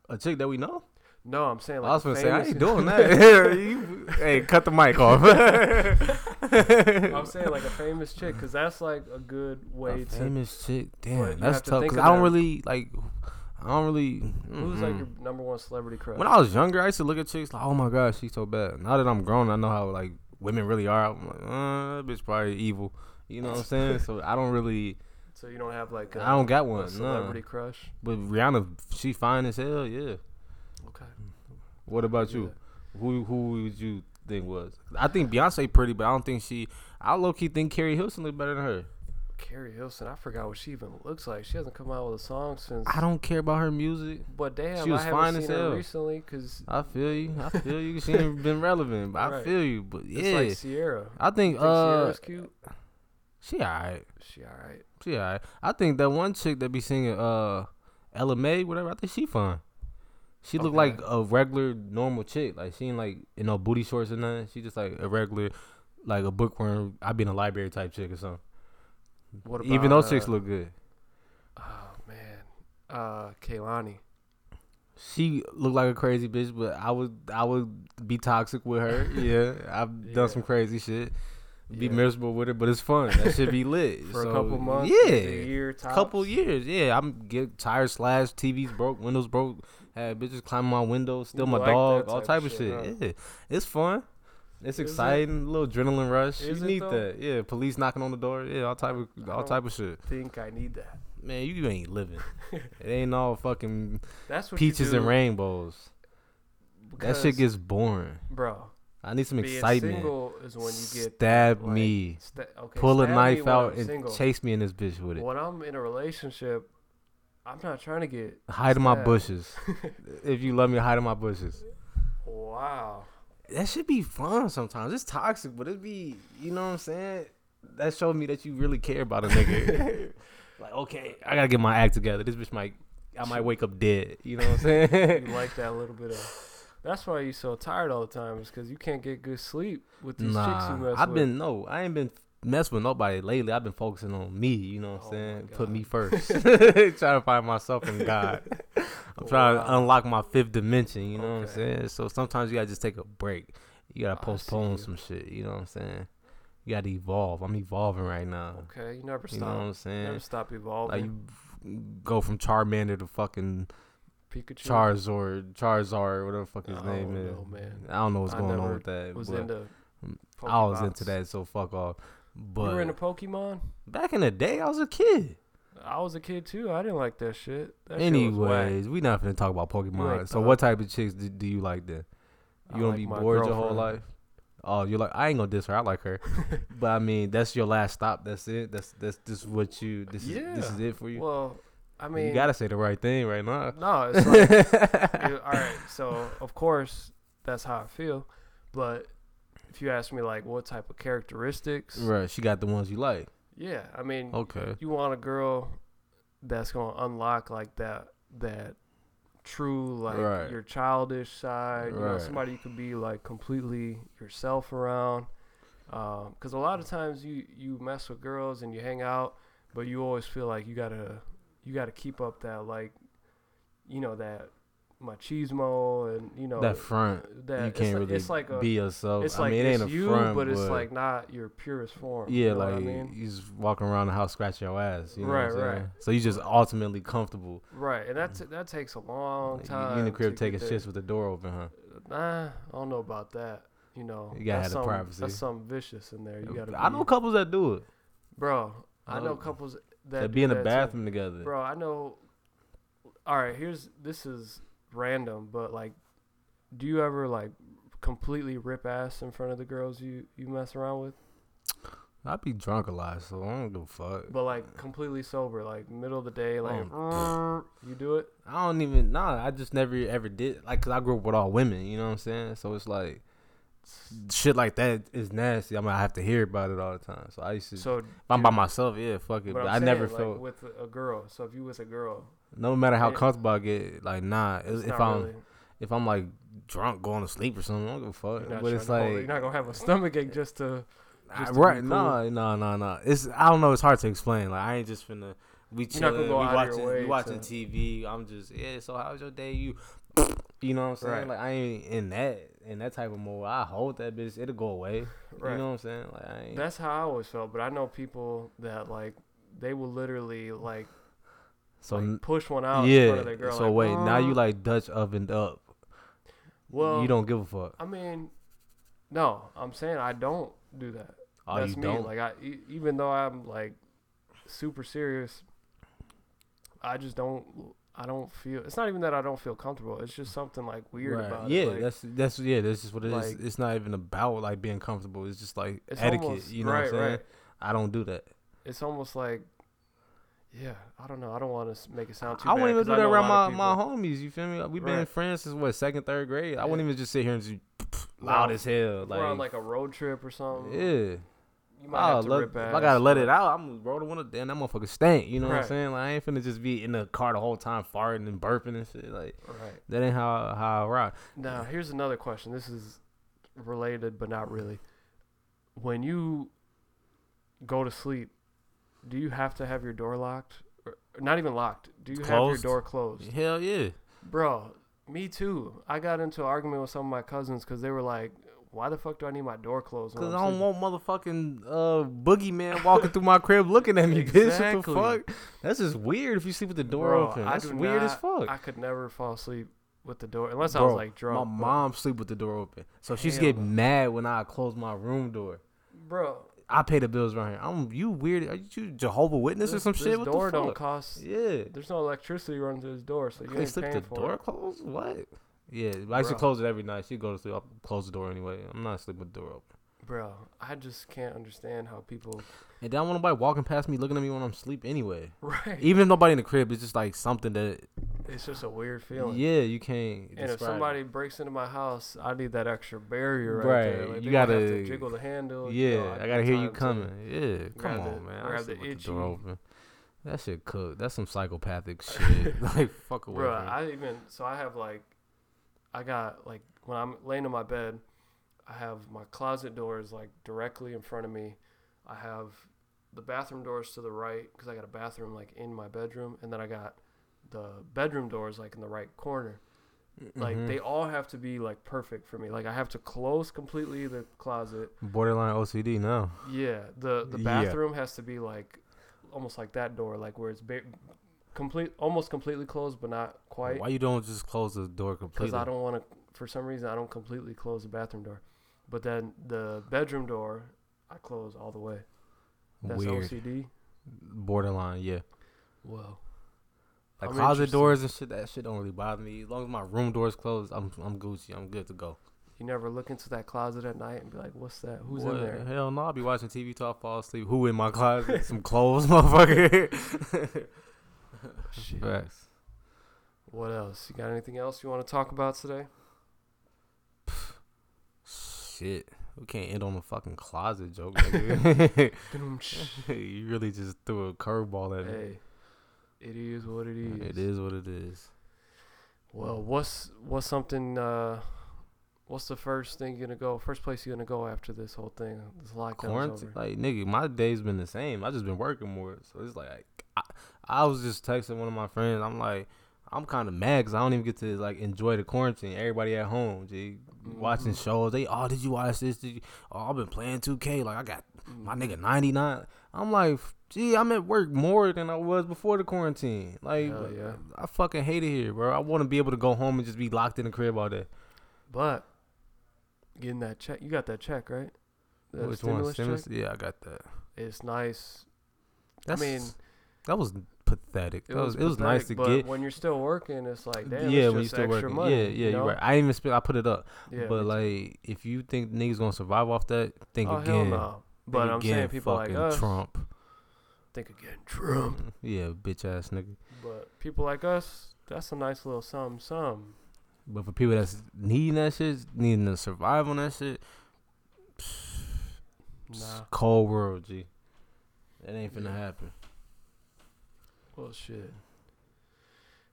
A chick that we know? No, I'm saying like I was gonna say I ain't doing that. You- hey, cut the mic off. I'm saying like a famous chick, cause that's like a good way a to. famous chick. Damn, that's tough. Cause I don't really like. I don't really. Who's like your number one celebrity crush? When I was younger, I used to look at chicks like, oh my gosh, she's so bad. Now that I'm grown, I know how like women really are. I'm like, uh, that bitch probably evil. You know what I'm saying? so I don't really, so you don't have like I I don't got one. celebrity No. crush. But Rihanna, she fine as hell. Yeah. Okay. What about you? Who who would you think was? I think Beyonce pretty, but I don't think she. I low key think Keri Hilson look better than her. Keri Hilson, I forgot what she even looks like. She hasn't come out with a song since. I don't care about her music. But damn, She was I haven't fine seen as her hell. recently because I feel you. I feel you. She ain't been relevant, but I Right. feel you. But it's yeah, like Ciara. I think Think uh, Ciara's cute. she alright. She alright. She alright. I think that one chick that be singing uh, Ella Mai, whatever. I think she fine. She look Okay. like a regular normal chick. Like she ain't like you know booty shorts or nothing. She just like a regular, like a bookworm. I be in a library type chick or something. What about Even those chicks uh, look good. Oh man, uh, Kehlani. She look like a crazy bitch, but I would I would be toxic with her. yeah, I've Yeah. done some crazy shit. Be Yeah. miserable with it, but it's fun. That should be lit For So, a couple months, Yeah, year, tops. couple years. Yeah, I'm get tires slashed, TVs broke, windows broke, had bitches climbing my windows, steal You my like dog, all type type of shit, huh? Yeah, it's fun. It's Is it? exciting, a little adrenaline rush. Is you need that. Yeah, police knocking on the door. Yeah, all type of I all type of shit. Think I need that. Man, you ain't living. it ain't all fucking That's what peaches and rainbows. That shit gets boring. bro. I need some Being excitement. single is when you get Stab like, me. sta- okay, Pull a knife out I'm and single. chase me in this bitch with it. When I'm in a relationship, I'm not trying to get. Hide in my bushes. if you love me, hide in my bushes. Wow. That should be fun sometimes. It's toxic, but it be, you know what I'm saying? That showed me that you really care about a nigga. like, okay, I gotta get my act together. This bitch might, I might wake up dead. You know what I'm saying? You like that little bit of. That's why you so tired all the time, is because you can't get good sleep with these chicks nah, you mess I've with. been no, I ain't been messing with nobody lately. I've been focusing on me. You know what I'm Oh saying? Put me first. trying to find myself in God. I'm trying Wow. to unlock my fifth dimension. You know what I'm saying? So sometimes you gotta just take a break. You gotta oh, postpone you. some shit. You know what I'm saying? You gotta evolve. I'm evolving right now. Okay, you never stop. You know what. I'm saying? never stop evolving. Like you go from Charmander to fucking Pikachu Charizard, Charizard, whatever the fuck his name is. know, man. I don't know what's I going on with that. was into. I was into that, so fuck off. But You were into Pokemon. back in the day, I was a kid. I was a kid too. I didn't like that shit. That shit. Anyways, we not finna talk about Pokemon. ain't So what type of chicks do, do you like then? I You gonna like be bored your whole life? Oh, you're like I ain't gonna diss her. I like her, but I mean that's your last stop. That's it. That's that's this what you this is this is it for you. Well, I mean, you gotta say the right thing right now. no. It's like, all right. So of course that's how I feel, but if you ask me like what type of characteristics, right, she got the ones you like. yeah, I mean, Okay, you want a girl that's gonna unlock like that that true like Right. your childish side you know somebody you could be like completely yourself around um, because a lot of times you you mess with girls and you hang out but you always feel like you gotta you gotta keep up that like you know that machismo and you know that front that you can't really it's like a be yourself. it's I like mean, it ain't a you front, but it's like not your purest form yeah, you know like I mean? you just walking around the house scratching your ass. You know Right, what I'm saying? right. So you just ultimately comfortable. Right, and that's that takes a long time. you in the crib taking shits with the door open, huh? Nah, I don't know about that. You know, You gotta have the privacy. That's something vicious in there. You gotta. I be- know couples that do it. bro. I know Oh. couples that be in the that too. bathroom together. Bro, I know. All right, here's this is random, but like, do you ever like completely rip ass in front of the girls you you mess around with? I be drunk a lot, so I don't give a fuck. But like completely sober, like middle of the day, like Oh. you do it. I don't even nah. I just never ever did like, cause I grew up with all women. You know what I'm saying? So it's like shit like that is nasty. I mean, I have to hear about it all the time. So I used to. So if I'm by myself, yeah, fuck it. But But, I never saying, felt. like, with a girl. So if you was a girl, no matter how comfortable I get, like nah. If I'm really, if I'm like drunk going to sleep or something, I don't give a fuck. But it's trying to hold- like you're not gonna have a stomach ache just to. I- just to right? No, no, no, no. It's I don't know. It's hard to explain. Like I ain't just finna. We chilling. We out of your watching. way We watching to- TV. I'm just yeah. So how's your day? You You know what I'm saying? Right. Like I ain't in that in that type of mode. I hold that bitch, it'll go away. Right. You know what I'm saying? Like I ain't. That's how I always felt. But I know people that like they will literally like, so like, push one out in front of their yeah. girl. So like, wait, now you like Dutch ovened up. well, you don't give a fuck. I mean, no, I'm saying I don't do that. Oh, That's you me. don't. Like I, e- even though I'm like super serious, I just don't. I don't feel. It's not even that I don't feel comfortable. It's just something like weird Right. about yeah, it. Like, that's that's yeah, that's just what it is. like- It's not even about like being comfortable. It's just like it's etiquette. almost- you know right, what I'm saying? right. I don't do that. It's almost like, yeah. I don't know. I don't want to make it sound too. I wouldn't even do that around my, my homies. You feel me? We've been friends since what second, third grade. I wouldn't even just sit here and just loud as hell. We're on Like, like a road trip or something. yeah. You might Oh, have to let- rip if ass. I gotta let it out. I'm gonna roll the window. Damn, that motherfucker stank. You know what I'm saying? Like I ain't finna just be in the car the whole time farting and burping and shit. Like Right. that ain't how how I rock. Now, here's another question. This is related, but not really. When you go to sleep, do you have to have your door locked? Or, not even locked. Do you have your door closed? Hell yeah. Bro, me too. I got into an argument with some of my cousins because they were like, why the fuck do I need my door closed? Cause I'm don't sleeping?" want motherfucking uh boogeyman walking through my crib looking at me, bitch. Exactly. What the fuck? That's just weird if you sleep with the door Bro, open. I That's weird as fuck. I could never fall asleep with the door unless I Bro, was like drunk. my but- mom sleep with the door open, so she's get mad when I close my room door. bro, I pay the bills right here. I'm you weird? Are you Jehovah Witness or some this shit? What door the fuck? don't cost. yeah, There's no electricity running through this door, so you ain't sleep paying the for door it. closed. What? Yeah, I used to Bro. close it every night. She go to sleep. I close the door anyway. I'm not sleeping with the door open. Bro, I just can't understand how people. And then I want nobody walking past me looking at me when I'm asleep anyway. Right. Even if nobody in the crib, it's just like something that It's just a weird feeling. yeah, you can't. And if describe it. somebody breaks into my house, I need that extra barrier right, Right, there. Like, you they might have gotta- to jiggle the handle. Yeah, you know, I got gotta hear you coming. Yeah, come grab on, the- man. grab I sleep the with the door itchy- open. That shit cook. That's some psychopathic shit. like fuck away Bro, from me. I even so I have like, I got like when I'm laying in my bed, I have my closet doors like directly in front of me. I have the bathroom doors to the right because I got a bathroom like in my bedroom, and then I got the bedroom doors like in the right corner. Like Mhm. they all have to be like perfect for me. Like I have to close completely the closet. borderline OCD now. Yeah, the the Yeah. bathroom has to be like almost like that door, like where it's ba- complete, almost completely closed, but not quite. Why you don't just close the door completely? Because? I don't want to. For some reason, I don't completely close the bathroom door, but then the bedroom door, I close all the way. That's Weird. OCD. Borderline, yeah. Well, Like I'm closet doors and shit. That shit don't really bother me. As long as my room door's closed, I'm I'm Gucci. I'm good to go. you never look into that closet at night and be like, "What's that? Who's What? in there?" Hell no, I'll be watching TV till I fall asleep. Who in my closet? Some clothes, motherfucker. Shit. Facts. What else? You got anything else you want to talk about today? Shit. We can't end on a fucking closet joke. you really just threw a curveball at me. it is what it is. It is what it is. Well, what's what's something? Uh, what's the first thing you're gonna go? First place you're gonna go after this whole thing? This lockdown's Quarantine, like nigga, my day's been the same. I just been working more, so it's like I, I was just texting one of my friends. I'm like, I'm kind of mad because I don't even get to like enjoy the quarantine. Everybody at home, G, watching Mhm. shows. They, oh, did you watch this? Did you? Oh, I've been playing 2K. Like I got my nigga 99. I'm like, gee, I'm at work more than I was before the quarantine. Like, yeah. I fucking hate it here, bro. I want to be able to go home and just be locked in the crib all day. But getting that check, you got that check right? Which one? stimulus Stimulus? check. Yeah, I got that. It's nice. That's, I mean, that was pathetic. it That was was, it was nice to but get. when you're still working, it's like damn, yeah, it's when you just still extra working. money. yeah, yeah, you know? are right. I even spend. I put it up. Yeah, but like, if you think niggas gonna survive off that, think oh again. no. But Think I'm again, saying people like us Trump. think again, Trump. Yeah, bitch ass nigga. But people like us, that's a nice little sum sum. But for people that's needing that shit, needing to survive on that shit, it's Nah. cold world, G. That ain't finna Yeah. happen. Well, shit.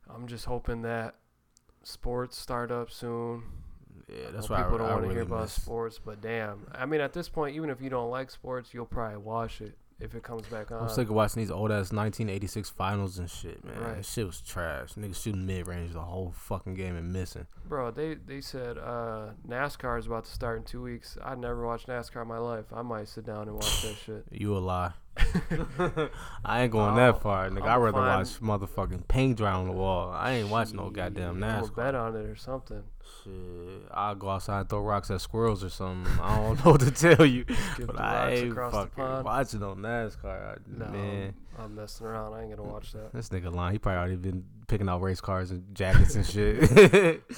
I'm just hoping that sports start up soon. Yeah, that's why people I, don't want to really hear about sports, but damn, I mean, at this point, even if you don't like sports, you'll probably watch it if it comes back on. I'm sick of watching these old ass 1986 finals and shit, man. Right. That shit was trash. Niggas shooting mid range the whole fucking game and missing. Bro, they they said uh, NASCAR is about to start in two weeks. I never watched NASCAR in my life. I might sit down and watch that shit. You a lie. I ain't going Oh, that far, nigga. I'd rather find- watch motherfucking paint dry on the wall. I ain't watching no goddamn NASCAR. bet on it or something. Shit, I'll go outside and throw rocks at squirrels or something. I don't know what to tell you, Give but I ain't fucking watching no NASCAR. No, Man, I'm messing around. I ain't gonna watch that. this nigga lying. He probably already been picking out race cars and jackets and shit.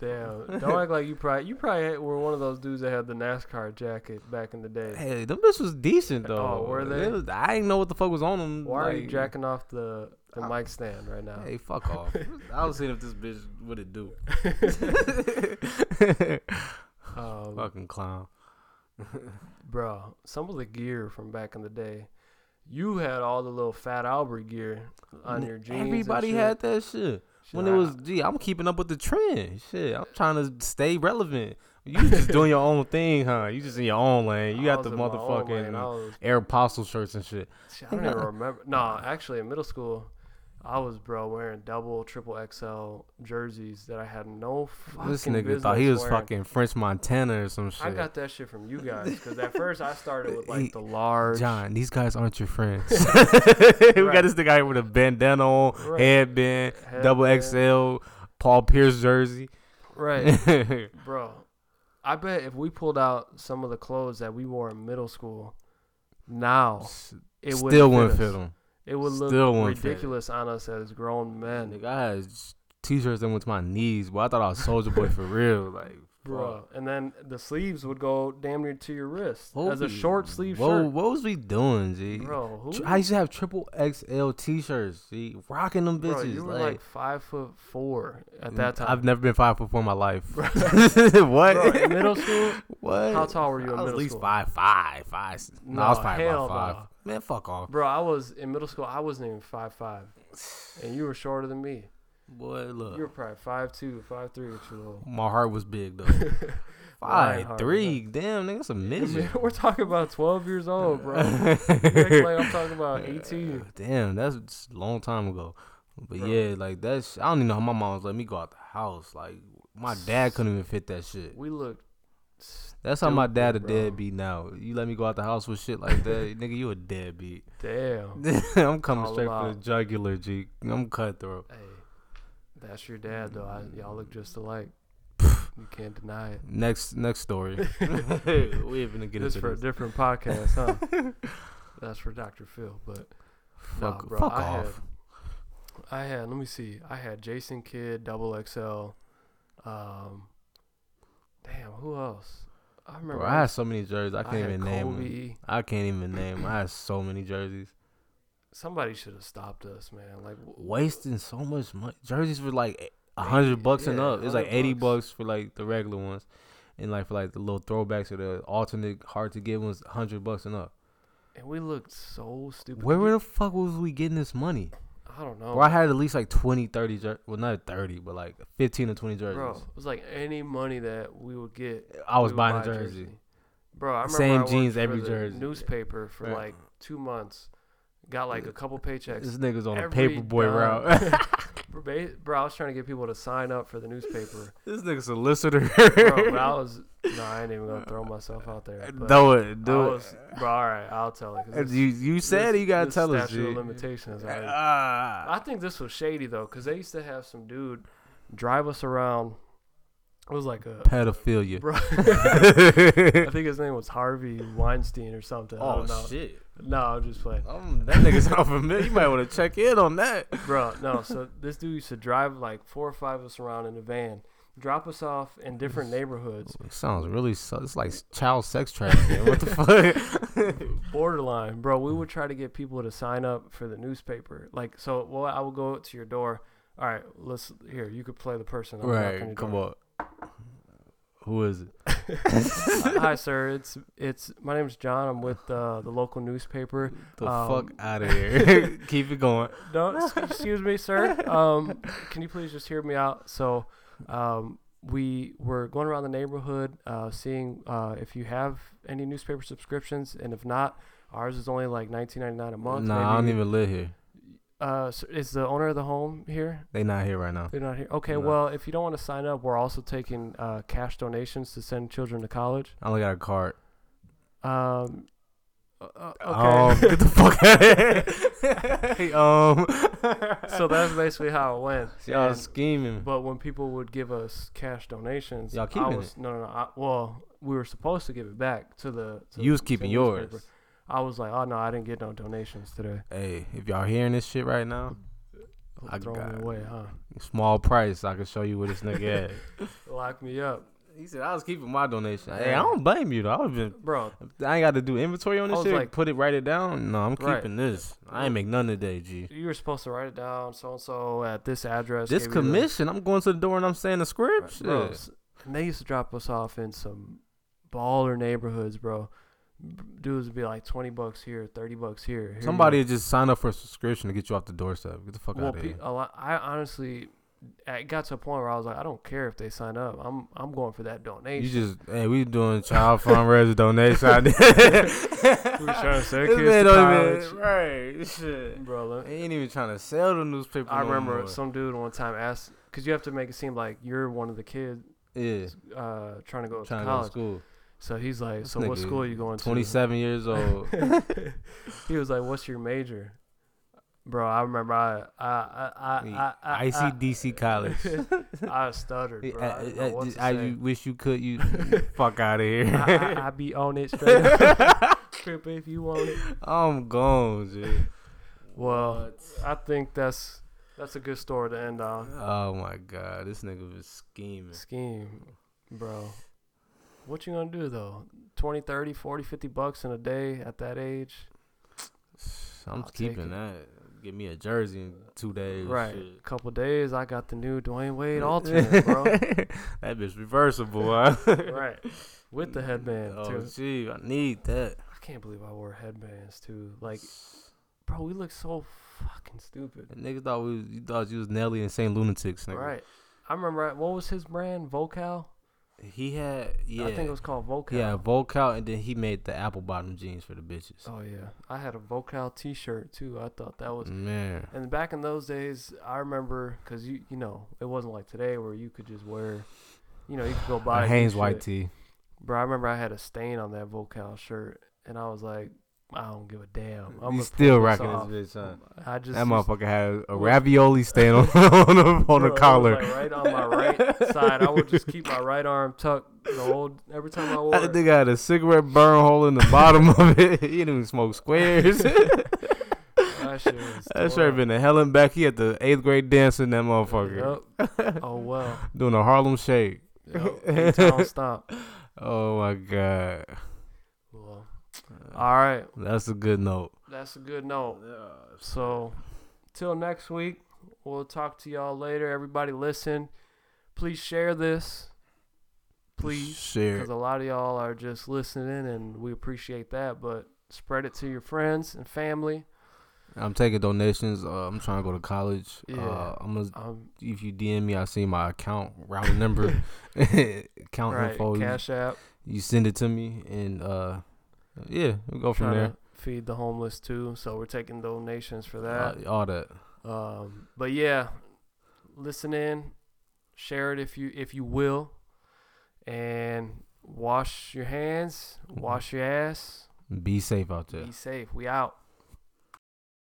Damn, don't act like you probably you probably were one of those dudes that had the NASCAR jacket back in the day. hey, them bitch was decent though. Oh, were they? Was- I ain't know what the fuck was on them. Why are you jacking off the the I- mic stand right now? Hey, fuck off. I was seeing if this bitch would it do. Um, Fucking clown. bro, some of the gear from back in the day. You had all the little Fat Albert gear on your jeans. Everybody had that shit. Shit, When it was, gee, I'm keeping up with the trend. Shit, I'm trying to stay relevant. You just doing your own thing, huh? You just in your own lane. You I got the was in my own lane. I motherfucking was Aeropostale shirts and shit. Shit, I don't even remember. No, actually, in middle school, I was bro wearing double, triple XL jerseys that I had no fucking This nigga thought he was wearing. fucking French Montana or some shit. I got that shit from you guys because at first I started with He- like the large. John, these guys aren't your friends. we got this nigga out with a bandana on, Right. headband, double XL, Paul Pierce jersey. Right, bro. I bet if we pulled out some of the clothes that we wore in middle school, now it Still wouldn't fit them. It would look Still fit. ridiculous on us as grown men, Nigga, I had t-shirts that went to my knees. Boy, I thought I was Soldier Boy for real. Like, bro. And then the sleeves would go damn near to your wrist What as a short sleeve Whoa, shirt, what was we doing, G? bro. Who? I used to have triple XL t-shirts, G. Rocking them bitches. Bro, you were like, like, five foot four at that time. I've never been five foot four in my life. What? Bro, in middle school, what? how tall were you I in was at least school? five, five, five. No, I was probably hell about five. no. Man, fuck off. Bro, I was in middle school. I wasn't even five five, and you were shorter than me. Boy, look. You were probably five two, five three with your little. my heart was big though. Five heart, three, damn nigga, that's a midget. We're talking about twelve years old, bro. Like I'm talking about eighteen. Damn, that's a long time ago. But Bro. yeah, like that's I don't even know how my mom was letting me go out the house. Like my dad couldn't even fit that shit. We looked. That's how my dad a deadbeat now. You let me go out the house with shit like that, nigga, you a deadbeat. Damn. I'm coming straight for the jugular, G. I'm cutthroat. Hey, that's your dad though. I, y'all look just alike. you can't deny it. Next next story. we ain't gonna get This for a different podcast, huh? That's for Dr. Phil, but Fuck, nah, bro, fuck I off. I had let me see. I had Jason Kidd, Double XL. Um, damn, who else? I remember. Bro, I had so many jerseys. I can't had even name them. I can't even name. I had so many jerseys. Somebody should have stopped us, man. Like, w- Wasting so much money. Jerseys for like a hundred bucks and yeah, up. It's like eighty bucks. bucks for like the regular ones, and like for like the little throwbacks or the alternate hard to get ones, hundred bucks and up. and we looked so stupid. Where You- the fuck was we getting this money? I don't know. Bro, I had at least like 20, 30 jer- Well, not 30, but like 15 or 20 jerseys. Bro, it was like any money that we would get. I was buying a buy jersey. Bro, I remember Same I jeans, every the jersey. Newspaper for like two months. Got like a couple paychecks. This nigga's on a paperboy route. Bro, bro, I was trying to get people to sign up for the newspaper. this nigga's a solicitor. Bro, but I was no, I ain't even gonna throw myself out there. Do it, do was, bro. All right, I'll tell it. this- You you said this- you gotta tell us. statute of limitations. already- Ah. I think this was shady though, cause they used to have some dude drive us around. It was like a pedophilia. bro. I think his name was Harvey Weinstein or something. I oh don't know. shit! No, I'm just playing. Um, that nigga's not familiar. You might want to check in on that. Bro, no. So this dude used to drive like four or five of us around in a van, drop us off in different neighborhoods, It sounds really. su- It's like child sex trafficking. what the fuck? borderline. Bro, we would try to get people to sign up for the newspaper. Like, so, well, I would go to your door. All right, let's here. You could play the person. I'm right? Come on. Who is it? Hi, sir. It's it's my name's John. I'm with uh, the local newspaper. The Um, fuck out of here. Keep it going. Don't excuse me, sir. Um, can you please just hear me out? So, um, we were going around the neighborhood, uh, seeing uh, if you have any newspaper subscriptions, and if not, Ours is only like nineteen ninety nine a month. Nah, I don't even live here. Uh, so is the owner of the home here? They not here right now. They're not here. Okay, No. well, if you don't want to sign up, we're also taking uh, cash donations to send children to college. I only got a card. Um, uh, uh, Um, okay. get the fuck out of here. um. so that's basically how it went. y'all And- scheming. but when people would give us cash donations, Y'all I keeping was no, no, no. I, well, we were supposed to give it back to the. To You was the keeping newspaper. yours. I was like, oh no, I didn't get no donations today. Hey, if y'all hearing this shit right now, I Throw got it. away, huh? small price, I can show you where this nigga at. Lock me up, He said I was keeping my donation. Hey, I don't blame you though. I would been. bro. I ain't got to do inventory on this shit. like- put it, write it down. No, I'm Right. keeping this. I ain't make none today, G. You were supposed to write it down, so and so at this address. This gave you the- commission, I'm going to the door and I'm saying the script. bro. Shit. And they used to drop us off in some baller neighborhoods, bro. Dudes would be like twenty bucks here, thirty bucks here. Here Somebody would just sign up for a subscription to get you off the doorstep. Get the fuck well, out of here. a lot, I honestly, it got to a point where I was like, I don't care if they sign up. I'm I'm going for that donation. You just hey, we doing child fundraiser donation. I did. we trying to send kids to don't even- college, right? Shit. bro. look, They ain't even trying to sell the newspaper. I no remember more. some dude one time asked, because you have to make it seem like you're one of the kids Yeah, uh, trying to go trying to to go to college. school. So he's like, This so what school are you going to? 27 years old. he was like, "What's your major?" Bro, I remember I I I I I, I, ICDC college. I, I stuttered, bro. I, didn't know I, wish you could. You fuck out of here. I, I, I be on it straight up. Trip if you want it. I'm gone, dude. Well, I think that's that's a good story to end on. Oh my god, this nigga was scheming. Scheme, bro. What you gonna do though? 20, 30, 40, 50 bucks in a day at that age? I'm I'll keeping that. Give me a jersey in two days. Right. shit. Couple days, I got the new Dwyane Wade alternate, bro. that bitch reversible. Huh? right. With the headband Oh, too. gee, I need that. I can't believe I wore headbands too. Like, bro, we look so fucking stupid. Niggas thought we, you thought you was Nelly and Saint Lunatics. Nigga. Right. I remember what was his brand? Vokal. He had yeah. I think it was called Vokal. Yeah, Vokal, and then he made the apple bottom jeans for the bitches. Oh yeah. I had a Vokal T-shirt too. I thought that was. Man, And back in those days, I remember because you you know it wasn't like today where you could just wear, you know, you could go buy a Hanes white tee. Bro, I remember I had a stain on that Vokal shirt, and I was like, I don't give a damn. I'm gonna still rocking off. this bitch, huh? I just That motherfucker had a ravioli stain on on the, on the collar. like, right on my right side. I would just keep my right arm tucked the whole every time I wore That it. nigga had a cigarette burn hole in the bottom of it. He didn't even smoke squares. That shit was that should have been a Helen back. He had the eighth grade dance in that motherfucker. Yup. Oh well. Doing a Harlem Shake. Yup. A-Town Stomp. Oh my god. Well, all right. That's a good note. That's a good note. So, till next week, we'll talk to y'all later. Everybody, listen. Please share this. Please. share. Because a lot of y'all are just listening, and we appreciate that. But spread it to your friends and family. I'm taking donations. Uh, I'm trying to go to college. Yeah. Uh, I'm gonna. Um, If you DM me, I see my account routing number, account right, info. You- Cash App. You send it to me, and uh, yeah, we'll go from there. feed the homeless too. So we're taking donations for that. Uh, all that. Um, but yeah, listen in, share it if you if you will, and wash your hands, wash your ass. Be safe out there. Be safe. We out.